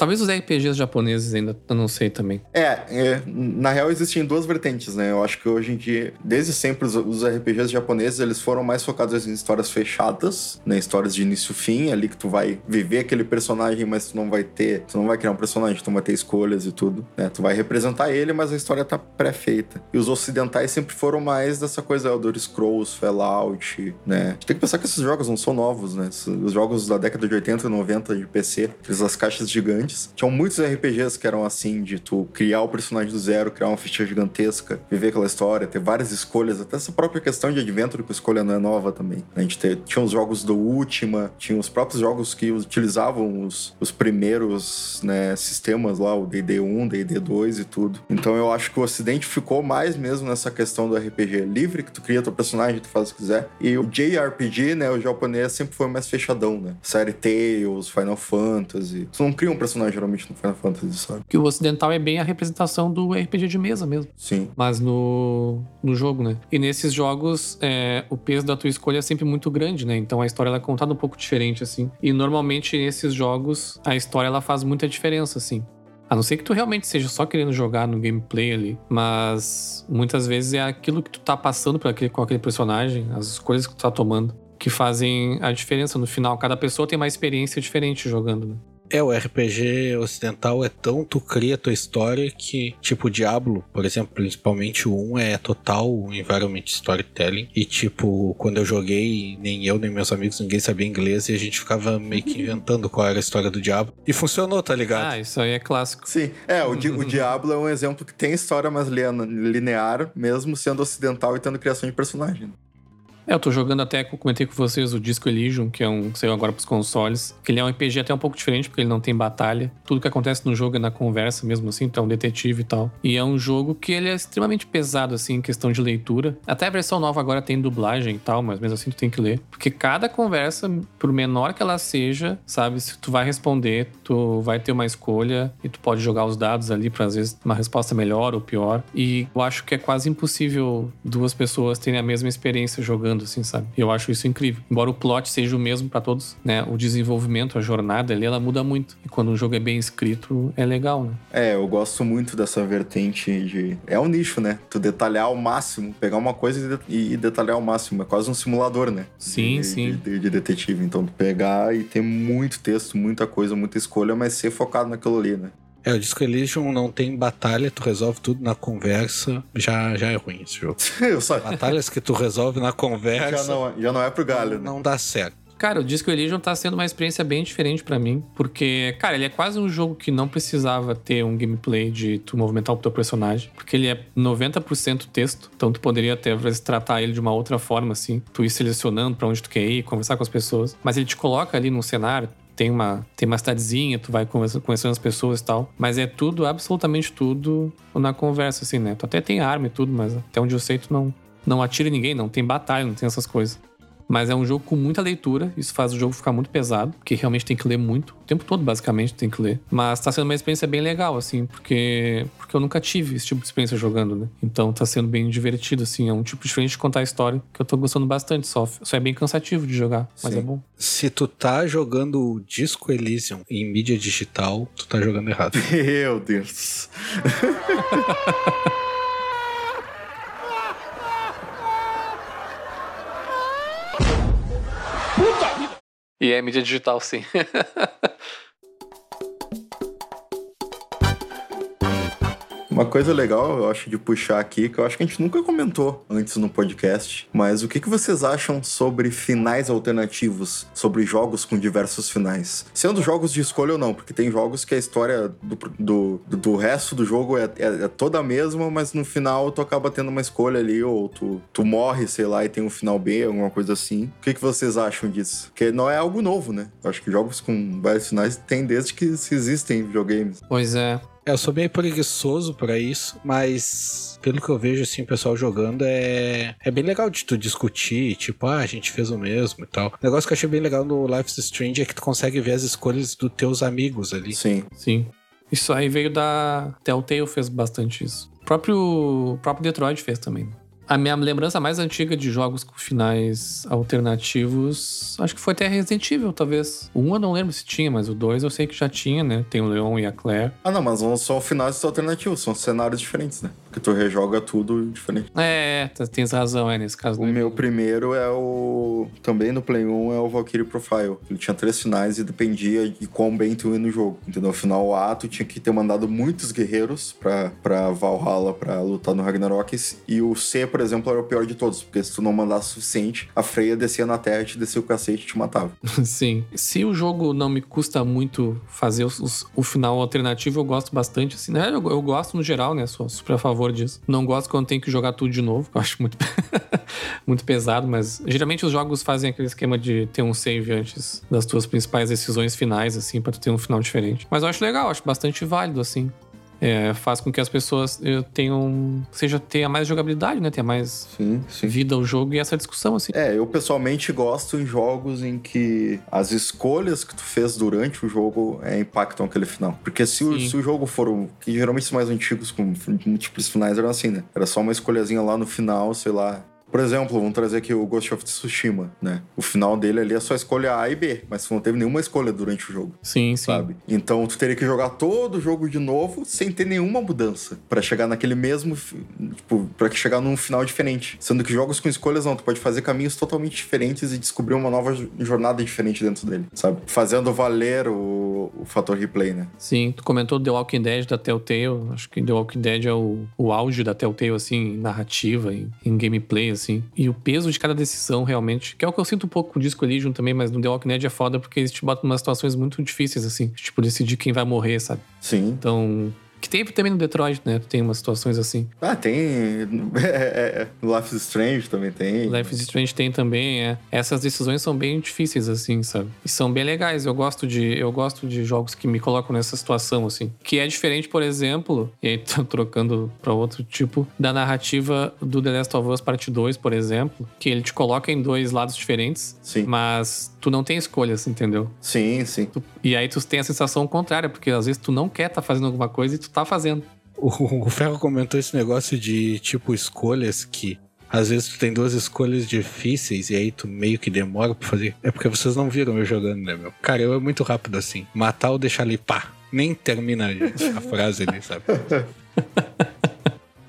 Talvez os RPGs japoneses ainda, eu não sei também. É, é, na real existem duas vertentes, né? Eu acho que hoje em dia, desde sempre, os, os, RPGs japoneses, eles foram mais focados em histórias fechadas, né? Histórias de início fim, ali que tu vai viver aquele personagem, mas tu não vai ter, tu não vai criar um personagem, tu vai ter escolhas e tudo, né? Tu vai representar ele, mas a história tá pré-feita. E os ocidentais sempre foram mais dessa coisa Elder Scrolls, Fallout, né? Tem que pensar que esses jogos não são novos, né? Os jogos da década de 80 e 90 de PC, aquelas caixas gigantes Tinham muitos RPGs que eram assim, de tu criar o personagem do zero, criar uma ficha gigantesca, viver aquela história, ter várias escolhas, até essa própria questão de adventure que a escolha não é nova também. A gente tinha os jogos do Ultima, tinha os próprios jogos que utilizavam os, os primeiros né, sistemas lá, o D&D 1, D&D 2 e tudo. Então eu acho que o Ocidente ficou mais mesmo nessa questão do RPG livre, que tu cria teu personagem, tu faz o que quiser. E o JRPG, né, o japonês sempre foi mais fechadão, né? Série Tales, Final Fantasy. Tu não cria um personagem geralmente no Final Fantasy, sabe? Que o ocidental é bem a representação do RPG de mesa mesmo. Sim. Mas no, no jogo, né? E nesses jogos, é, o peso da tua escolha é sempre muito grande, né? Então a história ela é contada um pouco diferente, assim. E normalmente nesses jogos, a história ela faz muita diferença, assim. A não ser que tu realmente seja só querendo jogar no gameplay ali. Mas muitas vezes é aquilo que tu tá passando por aquele, com aquele personagem, as escolhas que tu tá tomando, que fazem a diferença no final. Cada pessoa tem uma experiência diferente jogando, né? É, o RPG ocidental é tão. Tu cria a tua história que, tipo, Diablo, por exemplo, principalmente o 1 é total environment storytelling. E, tipo, quando eu joguei, nem eu nem meus amigos, ninguém sabia inglês e a gente ficava meio que inventando qual era a história do Diablo. E funcionou, tá ligado? Ah, isso aí é clássico. Sim, é, o, o Diablo é um exemplo que tem história mais linear, mesmo sendo ocidental e tendo criação de personagem. É, eu tô jogando até, comentei com vocês, o Disco Elysium, que é um que saiu agora pros consoles. Que ele é um RPG até um pouco diferente, porque ele não tem batalha. Tudo que acontece no jogo é na conversa mesmo assim, então detetive e tal. E é um jogo que ele é extremamente pesado, assim, em questão de leitura. Até a versão nova agora tem dublagem e tal, mas mesmo assim tu tem que ler. Porque cada conversa, por menor que ela seja, sabe, se tu vai responder, tu vai ter uma escolha e tu pode jogar os dados ali para às vezes uma resposta melhor ou pior. E eu acho que é quase impossível duas pessoas terem a mesma experiência jogando assim, sabe? E eu acho isso incrível. Embora o plot seja o mesmo para todos, né? O desenvolvimento, a jornada ali, ela muda muito. E quando um jogo é bem escrito, é legal, né? É, eu gosto muito dessa vertente de. É um nicho, né? Tu detalhar ao máximo, pegar uma coisa e detalhar ao máximo. É quase um simulador, né? Sim, de, sim. De, de, detetive. Então, tu pegar e ter muito texto, muita coisa, muita escolha, mas ser focado naquilo ali, né? É, o Disco Elysium não tem batalha, tu resolve tudo na conversa, já, já é ruim esse jogo. Eu só... Batalhas que tu resolve na conversa. Já não, já não é pro galho, não, né? Não dá certo. Cara, o Disco Elysium tá sendo uma experiência bem diferente para mim, porque, cara, ele é quase um jogo que não precisava ter um gameplay de tu movimentar o teu personagem, porque ele é 90% texto, então tu poderia até vezes, tratar ele de uma outra forma, assim, tu ir selecionando para onde tu quer ir, conversar com as pessoas, mas ele te coloca ali no cenário, tem uma, tem uma cidadezinha, tu vai conhecendo as pessoas e tal. Mas é tudo, absolutamente tudo na conversa, assim, né? Tu até tem arma e tudo, mas até onde eu sei, tu não, não atira ninguém, não tem batalha, não tem essas coisas. Mas é um jogo com muita leitura, isso faz o jogo ficar muito pesado, porque realmente tem que ler muito. O tempo todo, basicamente, tem que ler. Mas tá sendo uma experiência bem legal, assim, porque, porque eu nunca tive esse tipo de experiência jogando, né? Então tá sendo bem divertido, assim. É um tipo diferente de contar a história que eu tô gostando bastante. Só, só é bem cansativo de jogar, mas Sim. é bom. Se tu tá jogando o Disco Elysium em mídia digital, tu tá jogando errado. Meu Deus. E é mídia digital, sim. Uma coisa legal, eu acho, de puxar aqui, que eu acho que a gente nunca comentou antes no podcast, mas o que, que vocês acham sobre finais alternativos, sobre jogos com diversos finais? Sendo jogos de escolha ou não, porque tem jogos que a história do, do, do resto do jogo é, é, é, toda a mesma, mas no final tu acaba tendo uma escolha ali, ou tu, tu morre, sei lá, e tem um final B, alguma coisa assim. O que, que vocês acham disso? Porque não é algo novo, né? Eu acho que jogos com vários finais tem desde que existem videogames. Pois é. Eu sou bem preguiçoso para isso, mas pelo que eu vejo assim o pessoal jogando é é bem legal de tu discutir, tipo, ah, a gente fez o mesmo e tal. O negócio que eu achei bem legal no Life is Strange é que tu consegue ver as escolhas dos teus amigos ali. Sim. Sim. Isso aí veio da Telltale fez bastante isso. O próprio, o próprio Detroit fez também. A minha lembrança mais antiga de jogos com finais alternativos, acho que foi até Resident Evil, talvez. O 1 eu não lembro se tinha, mas o 2 eu sei que já tinha, né? Tem o Leon e a Claire. Ah, não, mas não são finais alternativos, são cenários diferentes, né? Porque tu rejoga tudo diferente. É, tá- tens razão, é, nesse caso. O né? meu primeiro é o. Também no Play 1 é o Valkyrie Profile. Ele tinha três finais e dependia de quão bem tu ia no jogo. Entendeu? Final A, tu tinha que ter mandado muitos guerreiros pra, pra Valhalla pra lutar no Ragnarok. E o C, por exemplo, era o pior de todos. Porque se tu não mandasse o suficiente, a Freya descia na terra, te descia o cacete e te matava. Sim. Se o jogo não me custa muito fazer os- os- o final alternativo, eu gosto bastante. Assim, né? eu, eu gosto no geral, né? Sou super a favor disso. Não gosto quando tem que jogar tudo de novo, eu acho muito, muito pesado, mas geralmente os jogos fazem aquele esquema de ter um save antes das tuas principais decisões finais, assim, pra tu ter um final diferente. Mas eu acho legal, acho bastante válido, assim. É, faz com que as pessoas tenham. seja tenha mais jogabilidade, né? Tenha mais Sim, sim. vida ao jogo e essa discussão, assim. É, eu pessoalmente gosto em jogos em que as escolhas que tu fez durante o jogo é, impactam aquele final. Porque se o, se o jogo for. um- Que geralmente os mais antigos com múltiplos finais eram assim, né? Era só uma escolhazinha lá no final, sei lá. Por exemplo, vamos trazer aqui o Ghost of Tsushima, né? O final dele ali é só escolha A e B, mas tu não teve nenhuma escolha durante o jogo. Sim, sim. Sabe? Então tu teria que jogar todo o jogo de novo sem ter nenhuma mudança Pra chegar naquele mesmo, tipo, para chegar num final diferente. Sendo que jogos com escolhas não, tu pode fazer caminhos totalmente diferentes e descobrir uma nova jo- jornada diferente dentro dele, sabe? Fazendo valer o, o fator replay, né? Sim, tu comentou The Walking Dead da Telltale. Acho que The Walking Dead é o, o auge da Telltale, assim, em narrativa, em, em gameplay, assim. E o peso de cada decisão, realmente. Que é o que eu sinto um pouco com o Disco Elysium também, mas no The Walking Dead é foda porque eles te botam em umas situações muito difíceis, assim. Tipo, decidir quem vai morrer, sabe? Sim. Então. Que tem também no Detroit, né? Tem umas situações assim. Ah, tem. É, é, é. Life is Strange também tem. Life is Strange tem também, é. Essas decisões são bem difíceis, assim, sabe? E são bem legais. Eu gosto de, eu gosto de jogos que me colocam nessa situação, assim. Que é diferente, por exemplo, e aí tô trocando pra outro tipo, da narrativa do The Last of Us Parte 2, por exemplo, que ele te coloca em dois lados diferentes, Sim. mas tu não tem escolhas, entendeu? Sim, sim. Tu- e aí tu tem a sensação contrária, porque às vezes tu não quer estar fazendo alguma coisa e tu tá fazendo. O, o Ferro comentou esse negócio de, tipo, escolhas que. Às vezes tu tem duas escolhas difíceis e aí tu meio que demora pra fazer. É porque vocês não viram eu jogando, né, meu? Cara, eu é muito rápido assim. Matar ou deixar ali, pá. Nem termina a frase ali, sabe?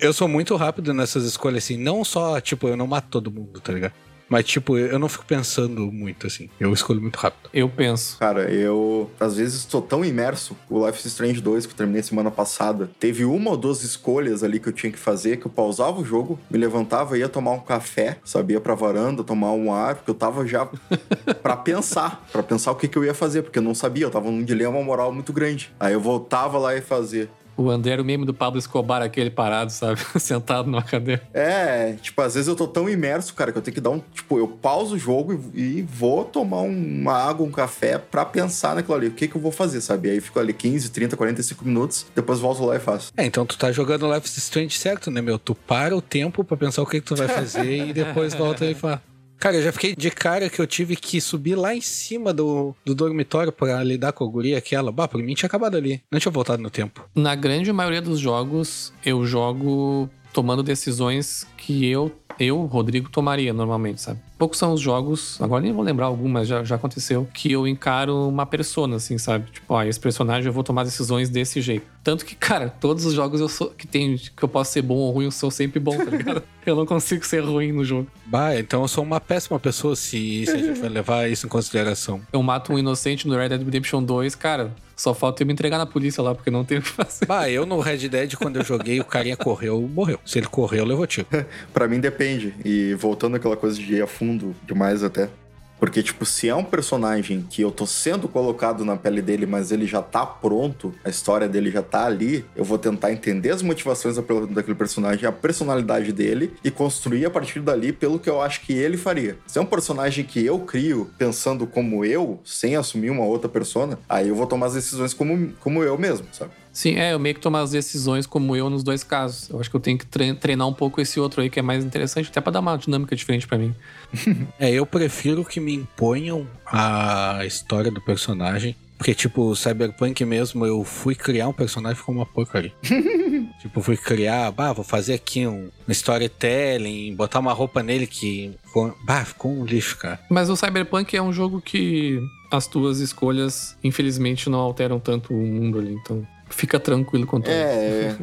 Eu sou muito rápido nessas escolhas, assim. Não só, tipo, eu não mato todo mundo, tá ligado? Mas, tipo, eu não fico pensando muito, assim. Eu escolho muito rápido. Eu penso. Cara, eu às vezes estou tão imerso. O Life is Strange 2, que eu terminei semana passada, teve uma ou duas escolhas ali que eu tinha que fazer, que eu pausava o jogo, me levantava, ia tomar um café, sabia pra varanda, tomar um ar, porque eu tava já pra pensar, pra pensar o que, que eu ia fazer, porque eu não sabia, eu tava num dilema moral muito grande. Aí eu voltava lá e fazia. O André era o meme do Pablo Escobar, aquele parado, sabe? Sentado numa cadeira. É, tipo, às vezes eu tô tão imerso, cara, que eu tenho que dar um. Tipo, eu pauso o jogo e, e vou tomar um- uma água, um café pra pensar naquilo ali. O que que eu vou fazer, sabe? Aí fico ali 15, 30, 45 minutos, depois volto lá e faço. É, então tu tá jogando Life is Strange certo, né, meu? Tu para o tempo pra pensar o que, que tu vai fazer e depois volta e fala. Cara, eu já fiquei de cara que eu tive que subir lá em cima do, do dormitório pra lidar com a guria aquela. Bah, por mim tinha acabado ali. Não tinha voltado no tempo. Na grande maioria dos jogos, eu jogo tomando decisões que eu, eu, Rodrigo, tomaria normalmente, sabe? poucos são os jogos, agora nem vou lembrar algum, mas já, já aconteceu, que eu encaro uma persona, assim, sabe? Tipo, ah, esse personagem eu vou tomar decisões desse jeito. Tanto que, cara, todos os jogos eu sou, que tem, que eu posso ser bom ou ruim, eu sou sempre bom, tá ligado? eu não consigo ser ruim no jogo. Bah, então eu sou uma péssima pessoa se, se a gente vai levar isso em consideração. Eu mato um inocente no Red Dead Redemption 2, cara, só falta eu me entregar na polícia lá, porque não tenho o que fazer. Bah, eu no Red Dead, quando eu joguei, o carinha correu, morreu. Se ele correu, levou tiro. Pra mim depende. E voltando àquela coisa de ir a fundo demais até. Porque, tipo, se é um personagem que eu tô sendo colocado na pele dele, mas ele já tá pronto, a história dele já tá ali, eu vou tentar entender as motivações da- daquele personagem, a personalidade dele e construir a partir dali pelo que eu acho que ele faria. Se é um personagem que eu crio pensando como eu, sem assumir uma outra persona, aí eu vou tomar as decisões como, como eu mesmo, sabe? Sim, é, eu meio que tomo as decisões como eu nos dois casos. Eu acho que eu tenho que tre- treinar um pouco esse outro aí que é mais interessante, até pra dar uma dinâmica diferente pra mim. É, eu prefiro que me imponham a história do personagem. Porque, tipo, o Cyberpunk mesmo, eu fui criar um personagem e ficou uma porcaria. tipo, fui criar, bah, vou fazer aqui um, um storytelling, botar uma roupa nele que. ficou- Bah, ficou um lixo, cara. Mas o Cyberpunk é um jogo que as tuas escolhas, infelizmente, não alteram tanto o mundo ali, então fica tranquilo quanto a isso. É,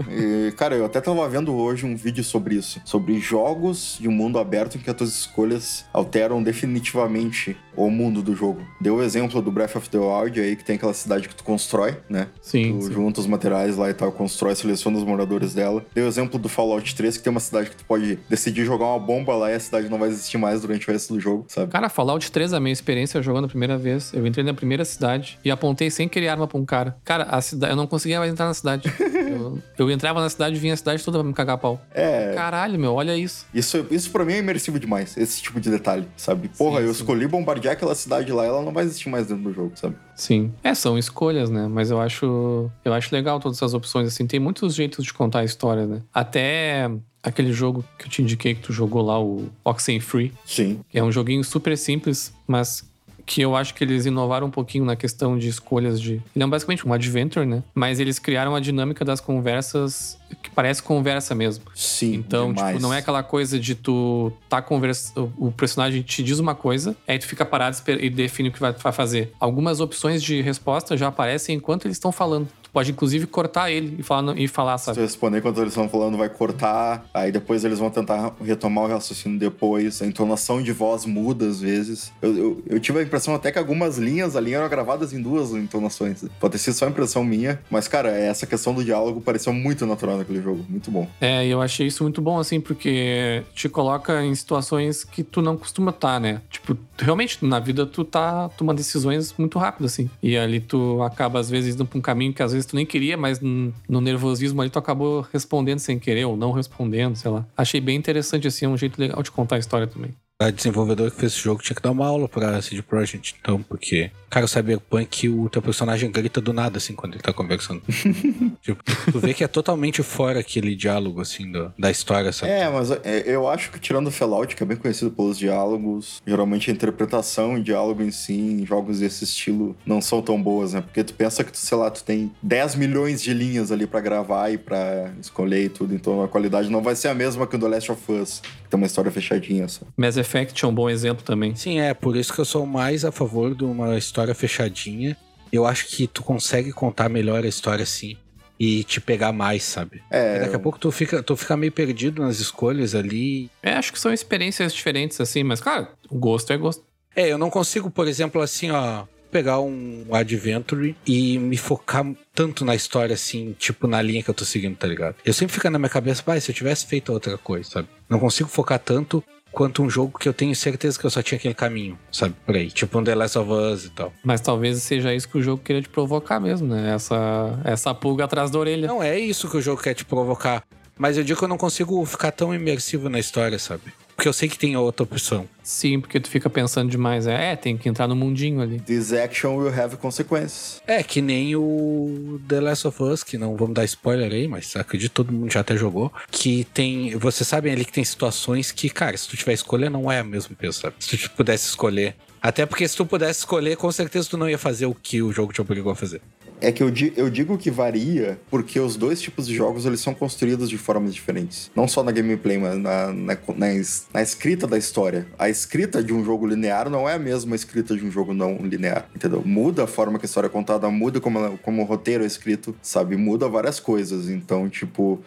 é, cara, eu até tava vendo hoje um vídeo sobre isso. Sobre jogos de um mundo aberto em que as tuas escolhas alteram definitivamente o mundo do jogo. Deu o exemplo do Breath of the Wild aí, que tem aquela cidade que tu constrói, né? Sim, Tu sim. junta os materiais lá e tal, constrói, seleciona os moradores dela. Deu o exemplo do Fallout 3, que tem uma cidade que tu pode decidir jogar uma bomba lá e a cidade não vai existir mais durante o resto do jogo, sabe? Cara, Fallout 3, a minha experiência jogando a primeira vez, eu entrei na primeira cidade e apontei sem querer arma pra um cara. Cara, a cidade, eu não conseguia mais entrar na cidade. eu, eu entrava na cidade e vinha a cidade toda pra me cagar pau. É, Caralho, meu, olha isso. Isso, isso pra mim é imersivo demais, esse tipo de detalhe, sabe? Porra, Sim, eu sim. escolhi bombardear aquela cidade lá, ela não vai existir mais dentro do jogo, sabe? Sim. É, são escolhas, né? Mas eu acho, eu acho legal todas essas opções, assim. Tem muitos jeitos de contar a história, né? Até aquele jogo que eu te indiquei que tu jogou lá, o Oxenfree. Sim. É um joguinho super simples, mas que eu acho que eles inovaram um pouquinho na questão de escolhas de. Ele é basicamente um adventure, né? Mas eles criaram a dinâmica das conversas que parece conversa mesmo. Sim. Então, demais. tipo, não é aquela coisa de tu tá conversando. O personagem te diz uma coisa, aí tu fica parado e define o que vai fazer. Algumas opções de resposta já aparecem enquanto eles estão falando. Tu pode, inclusive, cortar ele e falar, e falar Se sabe? eu responder quando eles estão falando, vai cortar, aí depois eles vão tentar retomar o raciocínio depois, a entonação de voz muda às vezes. Eu, eu, eu tive a impressão até que algumas linhas ali eram gravadas em duas entonações. Pode ter sido só impressão minha, mas cara, essa questão do diálogo pareceu muito natural naquele jogo, muito bom. É, e eu achei isso muito bom, assim, porque te coloca em situações que tu não costuma estar, né? Tipo, tu- realmente, na vida tu tá tomando decisões muito rápido, assim. E ali tu acaba, às vezes, indo pra um caminho que às vezes tu nem queria, mas no nervosismo ali tu acabou respondendo sem querer, ou não respondendo, sei lá. Achei bem interessante, assim, é um jeito legal de contar a história também. A desenvolvedora que fez esse jogo tinha que dar uma aula pra CD Projekt, então, porque, cara, o Cyberpunk, o teu personagem grita do nada, assim, quando ele tá conversando. tipo, tu vê que é totalmente fora aquele diálogo, assim, do- da história, sabe? É, mas é, eu acho que tirando o Fallout, que é bem conhecido pelos diálogos, geralmente a interpretação e diálogo em si, em jogos desse estilo, não são tão boas, né? Porque tu pensa que, tu, sei lá, tu tem 10 milhões de linhas ali pra gravar e pra escolher e tudo, então a qualidade não vai ser a mesma que o The Last of Us, tem uma história fechadinha, sabe? Mass Effect é um bom exemplo também. Sim, é, por isso que eu sou mais a favor de uma história fechadinha. Eu acho que tu consegue contar melhor a história assim e te pegar mais, sabe? É, Daqui a pouco tu fica, tu fica meio perdido nas escolhas ali. É, acho que são experiências diferentes, assim, mas, cara, o gosto é gosto. É, eu não consigo, por exemplo, assim, ó, pegar um Adventure e me focar tanto na história, assim, tipo, na linha que eu tô seguindo, tá ligado? Eu sempre fica na minha cabeça, pai, se eu tivesse feito outra coisa, sabe? Não consigo focar tanto quanto um jogo que eu tenho certeza que eu só tinha aquele caminho, sabe? Por aí. Tipo um The Last of Us e tal. Mas talvez seja isso que o jogo queria te provocar mesmo, né? Essa, essa pulga atrás da orelha. Não é isso que o jogo quer te provocar. Mas eu digo que eu não consigo ficar tão imersivo na história, sabe? Porque eu sei que tem outra opção. Sim, porque tu fica pensando demais. É, é, tem que entrar no mundinho ali. This action will have consequences. É, que nem o The Last of Us, que não vamos dar spoiler aí, mas acredito que todo mundo já até jogou. Que tem. Vocês sabem ali que tem situações que, cara, se tu tiver escolha, não é o mesmo peso, sabe? Se tu pudesse escolher. Até porque se tu pudesse escolher, com certeza tu não ia fazer o que o jogo te obrigou a fazer. É que eu, di- eu digo que varia porque os dois tipos de jogos eles são construídos de formas diferentes. Não só na gameplay, mas na, na, na, es- na escrita da história. A escrita de um jogo linear não é a mesma escrita de um jogo não linear, entendeu? Muda a forma que a história é contada, muda como, como o roteiro é escrito, sabe? Muda várias coisas. Então, tipo,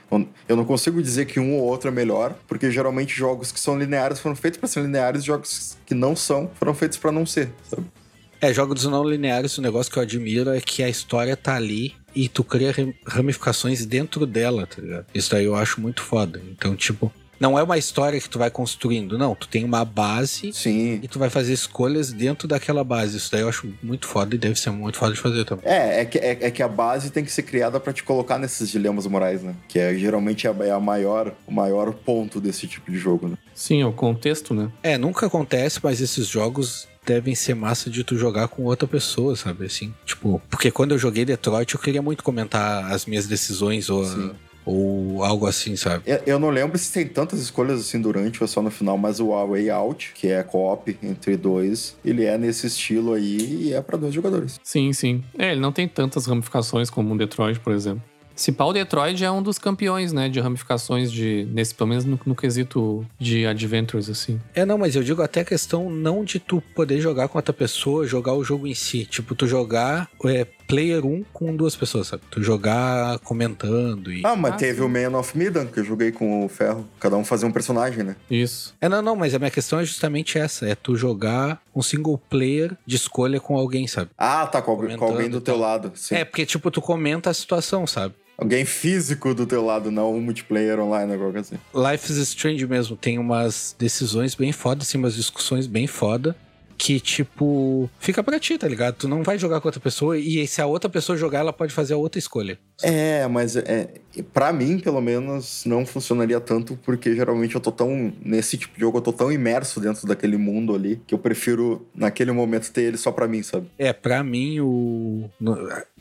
eu não consigo dizer que um ou outro é melhor, porque geralmente jogos que são lineares foram feitos para ser lineares, jogos que não são foram feitos para não ser, sabe? É, jogos não lineares, o negócio que eu admiro é que a história tá ali e tu cria ram- ramificações dentro dela, tá ligado? Isso daí eu acho muito foda. Então, tipo, não é uma história que tu vai construindo, não. Tu tem uma base Sim. e tu vai fazer escolhas dentro daquela base. Isso daí eu acho muito foda e deve ser muito foda de fazer também. É, é que, é, é que a base tem que ser criada pra te colocar nesses dilemas morais, né? Que é geralmente é a, é a maior, o maior ponto desse tipo de jogo, né? Sim, é o contexto, né? É, nunca acontece, mas esses jogos devem ser massa de tu jogar com outra pessoa, sabe? Assim, tipo, porque quando eu joguei Detroit, eu queria muito comentar as minhas decisões ou, ou algo assim, sabe? Eu, eu não lembro se tem tantas escolhas assim durante ou só no final, mas o A Way Out, que é co-op entre dois, ele é nesse estilo aí e é pra dois jogadores. Sim, sim. É, ele não tem tantas ramificações como o Detroit, por exemplo. Se o Detroit é um dos campeões, né, de ramificações de, nesse, pelo menos no, no quesito de adventures, assim. É, não, mas eu digo até a questão não de tu poder jogar com outra pessoa, jogar o jogo em si. Tipo, tu jogar é, player 1 com duas pessoas, sabe? Tu jogar comentando e. Ah, mas Ah, teve sim. o Man of Medan, que eu joguei com o Ferro. Cada um fazia um personagem, né? Isso. É, não, não, mas a minha questão é justamente essa: é tu jogar um single player de escolha com alguém, sabe? Ah, tá, com, alguém- com alguém do teu lado. Sim. É, porque, tipo, tu comenta a situação, sabe? Alguém físico do teu lado, não um multiplayer online, alguma coisa assim. Life is Strange mesmo tem umas decisões bem foda, assim, umas discussões bem foda. Que, tipo, fica pra ti, tá ligado? Tu não vai jogar com outra pessoa e se a outra pessoa jogar, ela pode fazer a outra escolha. É, mas é, para mim, pelo menos, não funcionaria tanto, porque geralmente eu tô tão. Nesse tipo de jogo, eu tô tão imerso dentro daquele mundo ali, que eu prefiro, naquele momento, ter ele só pra mim, sabe? É, pra mim, o.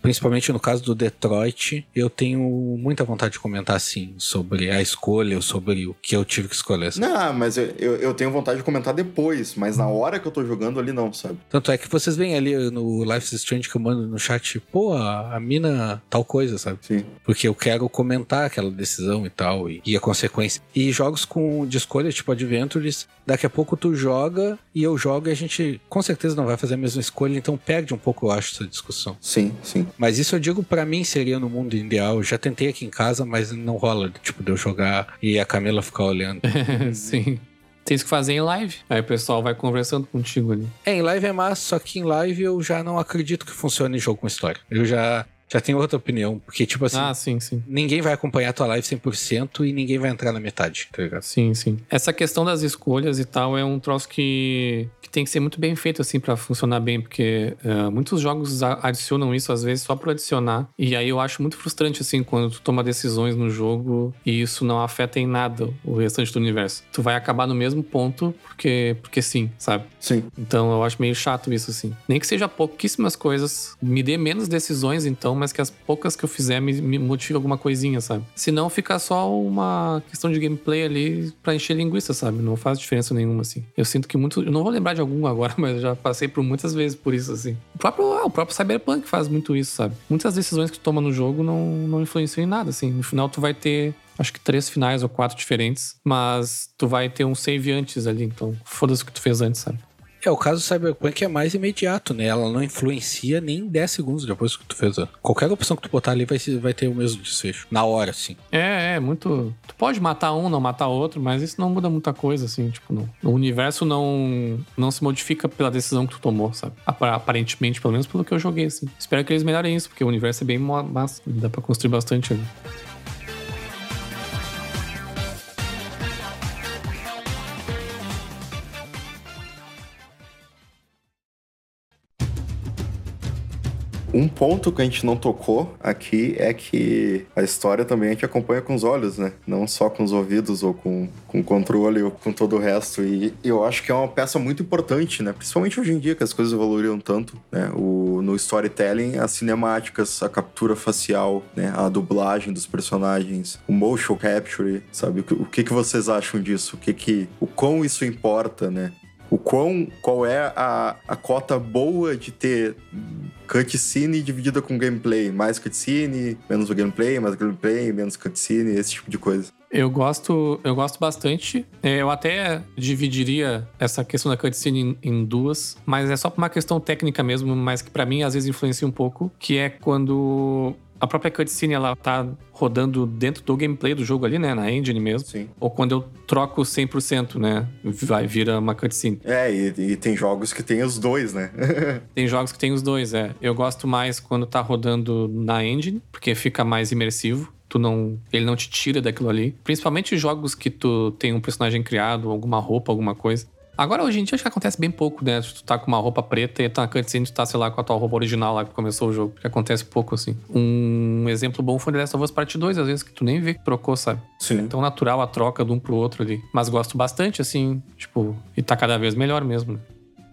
principalmente no caso do Detroit, eu tenho muita vontade de comentar, assim, sobre a escolha, ou sobre o que eu tive que escolher. sabe? Não, mas eu, eu, eu tenho vontade de comentar depois, mas na hora que eu tô jogando ali, não, sabe? Tanto é que vocês veem ali no Life is Strange que eu mando no chat, pô, a, a mina tal coisa, sabe? Sim. Porque eu quero comentar aquela decisão e tal, e, e a consequência. E jogos com de escolha, tipo Adventures, daqui a pouco tu joga e eu jogo e a gente com certeza não vai fazer a mesma escolha, então perde um pouco, eu acho, essa discussão. Sim, sim. Mas isso eu digo pra mim seria no mundo ideal. Eu já tentei aqui em casa, mas não rola, tipo, de eu jogar e a Camila ficar olhando. sim. Tem isso que fazer em live. Aí o pessoal vai conversando contigo ali. É, em live é massa, só que em live eu já não acredito que funcione jogo com história. Eu já, já tenho outra opinião, porque, tipo assim, Ah, sim, sim. ninguém vai acompanhar a tua live 100% e ninguém vai entrar na metade, tá ligado? Sim, sim. Essa questão das escolhas e tal é um troço que, que tem que ser muito bem feito, assim, pra funcionar bem, porque eh, muitos jogos adicionam isso, às vezes, só por adicionar. E aí eu acho muito frustrante, assim, quando tu toma decisões no jogo e isso não afeta em nada o restante do universo. Tu vai acabar no mesmo ponto porque, porque sim, sabe? Sim. Então eu acho meio chato isso, assim. Nem que seja pouquíssimas coisas, me dê menos decisões, então, mas que as poucas que eu fizer me, me motive alguma coisinha, sabe? Senão fica só uma questão de gameplay ali pra encher linguiça, sabe? Não faz diferença nenhuma, assim. Eu sinto que muito. Eu não vou lembrar de algum agora, mas eu já passei por muitas vezes por isso, assim. O próprio, ah, o próprio Cyberpunk faz muito isso, sabe? Muitas decisões que tu toma no jogo não, não influenciam em nada, assim. No final tu vai ter. Acho que três finais ou quatro diferentes, mas tu vai ter um save antes ali, então foda-se o que tu fez antes, sabe? É, o caso do Cyberpunk é mais imediato, né? Ela não influencia nem 10 segundos depois que tu fez. Qualquer opção que tu botar ali vai, vai ter o mesmo desfecho. Na hora, assim. É, é, muito. Tu pode matar um, não matar outro, mas isso não muda muita coisa, assim, tipo, não. O universo não, não se modifica pela decisão que tu tomou, sabe? Apa- Aparentemente, pelo menos pelo que eu joguei, assim. Espero que eles melhorem isso, porque o universo é bem massa. Dá pra construir bastante ali. Um ponto que a gente não tocou aqui é que a história também a gente acompanha com os olhos, né? Não só com os ouvidos ou com, com controle ou com todo o resto. E eu acho que é uma peça muito importante, né? Principalmente hoje em dia, que as coisas evoluíram tanto, né? O, no storytelling, as cinemáticas, a captura facial, né? A dublagem dos personagens, o motion capture, sabe? O que, o que, que vocês acham disso? O que que... O quão isso importa, né? O quão... Qual é a, a cota boa de ter cutscene dividida com gameplay. Mais cutscene, menos o gameplay, mais gameplay, menos cutscene, esse tipo de coisa. Eu gosto, eu gosto bastante. É, eu até dividiria essa questão da cutscene em, em duas, mas é só por uma questão técnica mesmo, mas que para mim às vezes influencia um pouco, que é quando a própria cutscene ela tá rodando dentro do gameplay do jogo ali, né, na engine mesmo. Sim. Ou quando eu troco 100%, né, vai vira uma cutscene. É, e, e tem jogos que tem os dois, né? Tem jogos que tem os dois, é. Eu gosto mais quando tá rodando na engine, porque fica mais imersivo. Tu não, ele não te tira daquilo ali. Principalmente jogos que tu tem um personagem criado, alguma roupa, alguma coisa. Agora, hoje em dia, acho que acontece bem pouco, né? Tu tá com uma roupa preta e tá na cutscene, tu tá, sei lá, com a tua roupa original lá que começou o jogo. Que acontece pouco, assim. Um exemplo bom foi The Last of Us Part 2, às vezes, que tu nem vê que trocou, sabe? É Sim. tão natural a troca de um pro outro ali. Mas gosto bastante, assim, tipo, e tá cada vez melhor mesmo, né?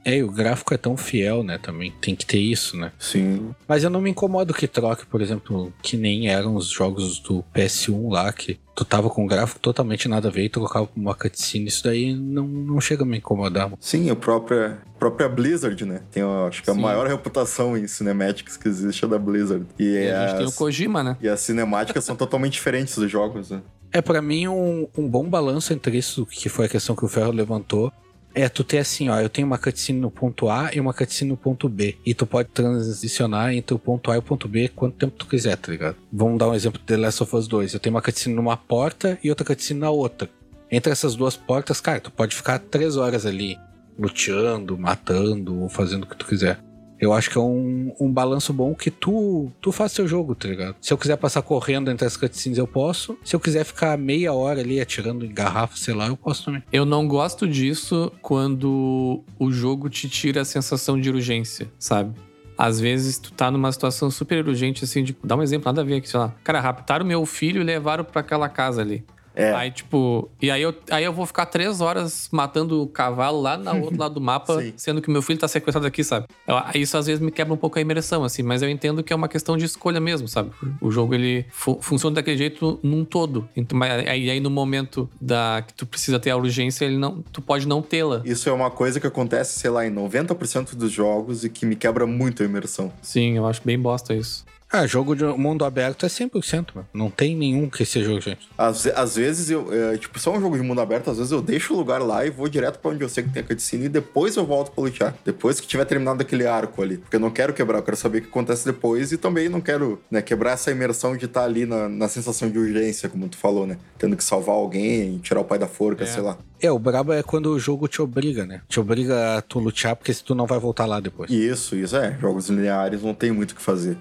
É, e o gráfico é tão fiel, né? Também tem que ter isso, né? Sim. Mas eu não me incomodo que troque, por exemplo, que nem eram os jogos do PS1 lá, que tu tava com o gráfico totalmente nada a ver e trocava uma cutscene. Isso daí não, não chega a me incomodar. Sim, a própria, própria Blizzard, né? Tem, acho que a Sim. maior reputação em cinematics que existe é da Blizzard. E, E a gente tem o as, Kojima, né? e as cinemáticas são totalmente diferentes dos jogos, né? É, pra mim, um, um bom balanço entre isso, que foi a questão que o Ferro levantou, é tu ter assim, ó, eu tenho uma cutscene no ponto A e uma cutscene no ponto B. E tu pode transicionar entre o ponto A e o ponto B quanto tempo tu quiser, tá ligado? Vamos dar um exemplo de The Last of Us 2. Eu tenho uma cutscene numa porta e outra cutscene na outra. Entre essas duas portas, cara, tu pode ficar três horas ali luteando, matando ou fazendo o que tu quiser. Eu acho que é um, um balanço bom que tu, tu faz teu jogo, tá ligado? Se eu quiser passar correndo entre as cutscenes, eu posso. Se eu quiser ficar meia hora ali atirando em garrafa, sei lá, eu posso também. Eu não gosto disso quando o jogo te tira a sensação de urgência, sabe? Às vezes tu tá numa situação super urgente, assim, de. Dá um exemplo, nada a ver aqui, sei lá. Cara, raptaram meu filho e levaram pra aquela casa ali. É. Aí, tipo, e aí eu, aí eu vou ficar três horas matando o cavalo lá no outro lado do mapa, sendo que meu filho tá sequestrado aqui, sabe? Eu- isso às vezes me quebra um pouco a imersão, assim, mas eu entendo que é uma questão de escolha mesmo, sabe? O jogo, ele fu- funciona daquele jeito num todo. Então, mas aí, aí no momento da que tu precisa ter a urgência, ele não, tu pode não tê-la. Isso é uma coisa que acontece, sei lá, em 90% dos jogos e que me quebra muito a imersão. Sim, eu acho bem bosta isso. Ah, jogo de mundo aberto é 100%, mano. Não tem nenhum que seja urgente. Às, às vezes eu, é, tipo, só um jogo de mundo aberto, às vezes eu deixo o lugar lá e vou direto pra onde eu sei que tem a cutscene e depois eu volto pra lutear. Depois que tiver terminado aquele arco ali. Porque eu não quero quebrar, eu quero saber o que acontece depois e também não quero, né, quebrar essa imersão de estar ali na, na sensação de urgência, como tu falou, né? Tendo que salvar alguém, tirar o pai da forca, É. sei lá. É, o brabo é quando o jogo te obriga, né? Te obriga a tu lutear, porque se tu não vai voltar lá depois. Isso, isso é. Jogos lineares não tem muito o que fazer.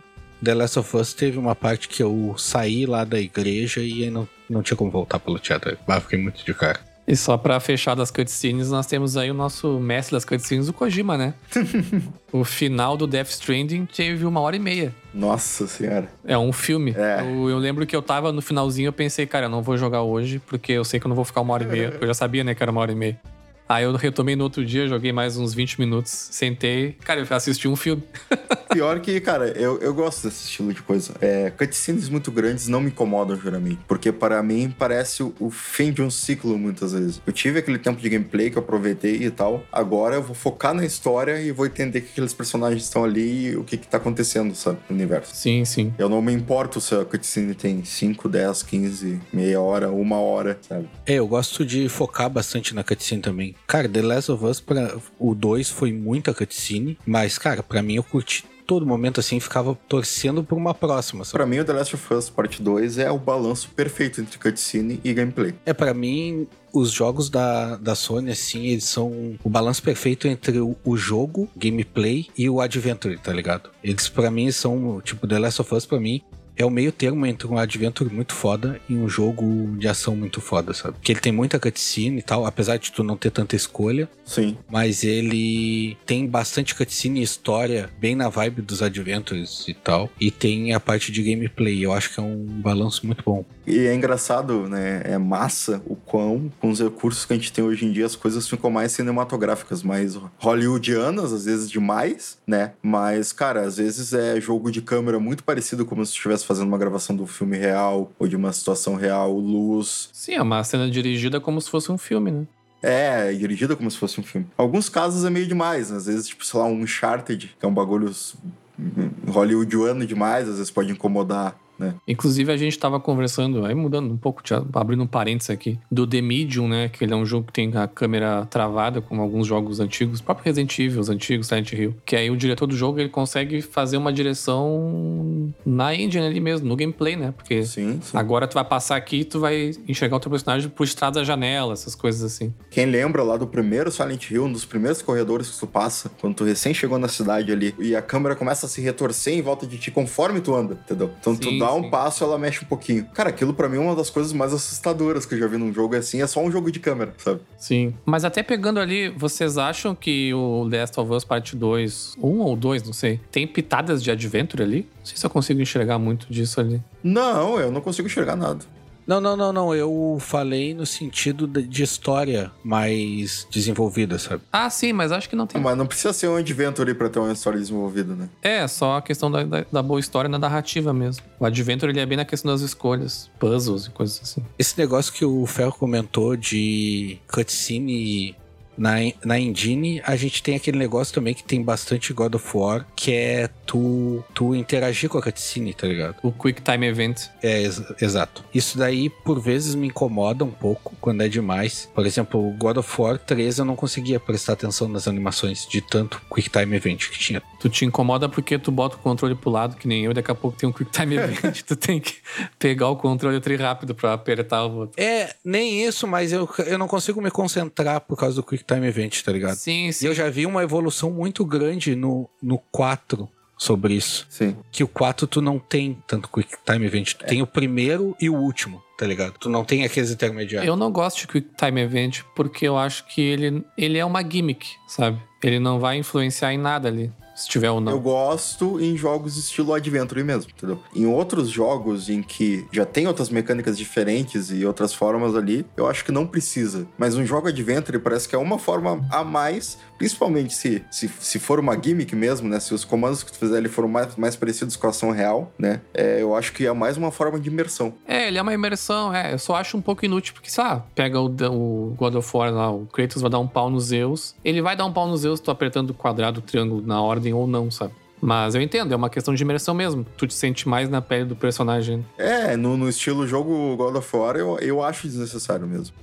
The Last of Us teve uma parte que eu saí lá da igreja e aí não, não tinha como voltar pra lutear. tá? Ah, fiquei muito de cara. E só pra fechar das cutscenes, nós temos aí o nosso mestre das cutscenes, o Kojima, né? o final do Death Stranding teve uma hora e meia. Nossa senhora. É um filme. É. Eu, eu lembro que eu tava no finalzinho, eu pensei, cara, eu não vou jogar hoje, porque eu sei que eu não vou ficar uma hora e meia. Eu já sabia, né, que era uma hora e meia. Aí eu retomei no outro dia, joguei mais uns 20 minutos, sentei. Cara, eu assisti um filme. Pior que, cara, eu, eu gosto desse estilo de coisa. É, cutscenes muito grandes não me incomodam, geralmente. Porque para mim parece o, o fim de um ciclo, muitas vezes. Eu tive aquele tempo de gameplay que eu aproveitei e tal. Agora eu vou focar na história e vou entender que aqueles personagens estão ali e o que que tá acontecendo, sabe, no universo. Sim, sim. Eu não me importo se a cutscene tem 5, 10, 15, meia hora, uma hora, sabe? É, eu gosto de focar bastante na cutscene também. Cara, The Last of Us, pra, o 2 foi muita cutscene, mas, cara, pra mim eu curti todo momento assim, ficava torcendo por uma próxima, sabe? Pra mim, o The Last of Us Part 2 é o balanço perfeito entre cutscene e gameplay. É, pra mim, os jogos da, da Sony, assim, eles são o balanço perfeito entre o, o jogo, gameplay e o adventure, tá ligado? Eles, pra mim, são, tipo, The Last of Us, pra mim, é o meio termo entre um adventure muito foda e um jogo de ação muito foda, sabe? Porque ele tem muita cutscene e tal, apesar de tu não ter tanta escolha, Sim. mas ele tem bastante cutscene e história bem na vibe dos adventures e tal, e tem a parte de gameplay, eu acho que é um balanço muito bom. E é engraçado, né? É massa o quão, com os recursos que a gente tem hoje em dia, as coisas ficam mais cinematográficas, mais hollywoodianas, às vezes demais, né? Mas, cara, às vezes é jogo de câmera muito parecido como se estivesse fazendo uma gravação do filme real ou de uma situação real, luz. Sim, é uma cena dirigida como se fosse um filme, né? É, dirigida como se fosse um filme. Alguns casos é meio demais, né? às vezes, tipo, sei lá, um Uncharted, que é um bagulho hollywoodiano demais, às vezes pode incomodar né? Inclusive, a gente estava conversando, aí mudando um pouco, abrindo um parênteses aqui, do The Medium, né? Que ele é um jogo que tem a câmera travada, como alguns jogos antigos, próprio Resident Evil, os antigos, Silent Hill. Que aí o diretor do jogo ele consegue fazer uma direção na engine ali mesmo, no gameplay, né? Porque sim, sim. agora tu vai passar aqui e tu vai enxergar o teu personagem por trás da janela, essas coisas assim. Quem lembra lá do primeiro Silent Hill, um dos primeiros corredores que tu passa, quando tu recém chegou na cidade ali, e a câmera começa a se retorcer em volta de ti conforme tu anda, entendeu? Então sim, tu dá um passo, ela mexe um pouquinho. Cara, aquilo para mim é uma das coisas mais assustadoras que eu já vi num jogo assim. É só um jogo de câmera, sabe? Sim. Mas até pegando ali, vocês acham que o Last of Us Parte 2, um ou dois, não sei, tem pitadas de adventure ali? Não sei se eu consigo enxergar muito disso ali. Não, eu não consigo enxergar nada. Não, não, não, não. Eu falei no sentido de história mais desenvolvida, sabe? Ah, sim, mas acho que não tem. Mas não precisa ser um adventure pra ter uma história desenvolvida, né? É, só a questão da, da, da, boa história na narrativa mesmo. O adventure ele é bem na questão das escolhas, puzzles e coisas assim. Esse negócio que o Ferro comentou de cutscene na, na engine, a gente tem aquele negócio também que tem bastante God of War, que é tu, tu interagir com a cutscene, tá ligado? O Quick Time Event. É, ex exato. Isso daí, por vezes, me incomoda um pouco quando é demais. Por exemplo, o God of War 3 eu não conseguia prestar atenção nas animações de tanto Quick Time Event que tinha. Tu te incomoda porque tu bota o controle pro lado, que nem eu, e daqui a pouco tem um Quick Time Event, tu tem que pegar o controle tri rápido pra apertar o botão. É, nem isso, mas eu, eu não consigo me concentrar por causa do Quick Time Event, tá ligado? Sim, sim. E eu já vi uma evolução muito grande no, no 4 sobre isso. Sim. Que o 4 tu não tem tanto Quick Time Event. Tu é. tem o primeiro e o último, tá ligado? Tu não tem aqueles intermediários. Eu não gosto de Quick Time Event porque eu acho que ele, ele é uma gimmick, sabe? Ele não vai influenciar em nada ali se tiver ou não. Eu gosto em jogos estilo Adventure mesmo, entendeu? Em outros jogos em que já tem outras mecânicas diferentes e outras formas ali, eu acho que não precisa. Mas um jogo Adventure parece que é uma forma a mais, principalmente se, se, se for uma gimmick mesmo, né? Se os comandos que tu fizer ali foram mais, mais parecidos com a ação real, né? É, eu acho que é mais uma forma de imersão. É, ele é uma imersão, é. Eu só acho um pouco inútil, porque, sabe, pega o, o God of War lá, o Kratos vai dar um pau nos Zeus. Ele vai dar um pau nos Zeus, tu apertando o quadrado, o triângulo na ordem ou não, sabe? Mas eu entendo, é uma questão de imersão mesmo. Tu te sente mais na pele do personagem. É, no, no estilo jogo God of War, eu, eu acho desnecessário mesmo.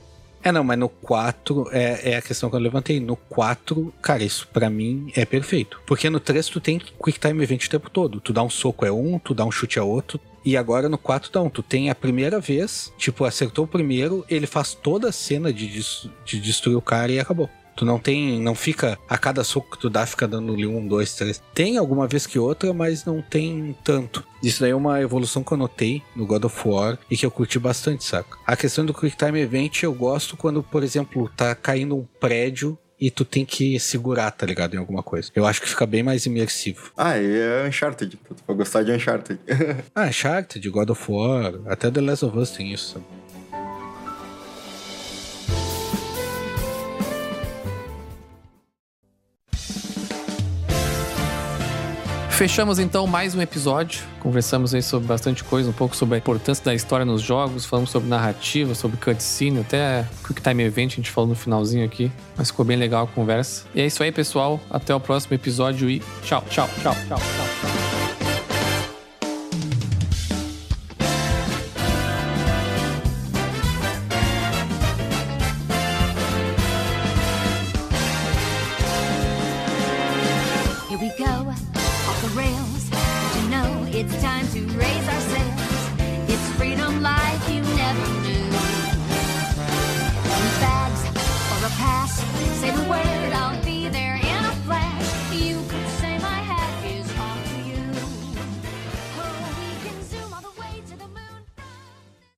É, não, mas no 4, é, é a questão que eu levantei. No 4, cara, isso para mim é perfeito. Porque no 3 tu tem Quick Time Event o tempo todo. Tu dá um soco é um, tu dá um chute é outro. E agora no 4 não, tu tem a primeira vez, tipo, acertou o primeiro, ele faz toda a cena de, de destruir o cara e acabou. Tu não tem, não fica a cada soco que tu dá fica dando um, dois, três. Tem alguma vez que outra, mas não tem tanto. Isso daí é uma evolução que eu notei no God of War e que eu curti bastante, saca? A questão do Quick Time Event eu gosto quando, por exemplo, tá caindo um prédio e tu tem que segurar, tá ligado? Em alguma coisa. Eu acho que fica bem mais imersivo. Ah, é Uncharted. Tu vai gostar de Uncharted. ah, Uncharted, God of War, até The Last of Us tem isso, sabe? Fechamos então mais um episódio. Conversamos aí sobre bastante coisa, um pouco sobre a importância da história nos jogos, falamos sobre narrativa, sobre cutscene, até Quick Time Event a gente falou no finalzinho aqui, mas ficou bem legal a conversa. E é isso aí, pessoal. Até o próximo episódio e tchau, tchau, tchau, tchau, tchau.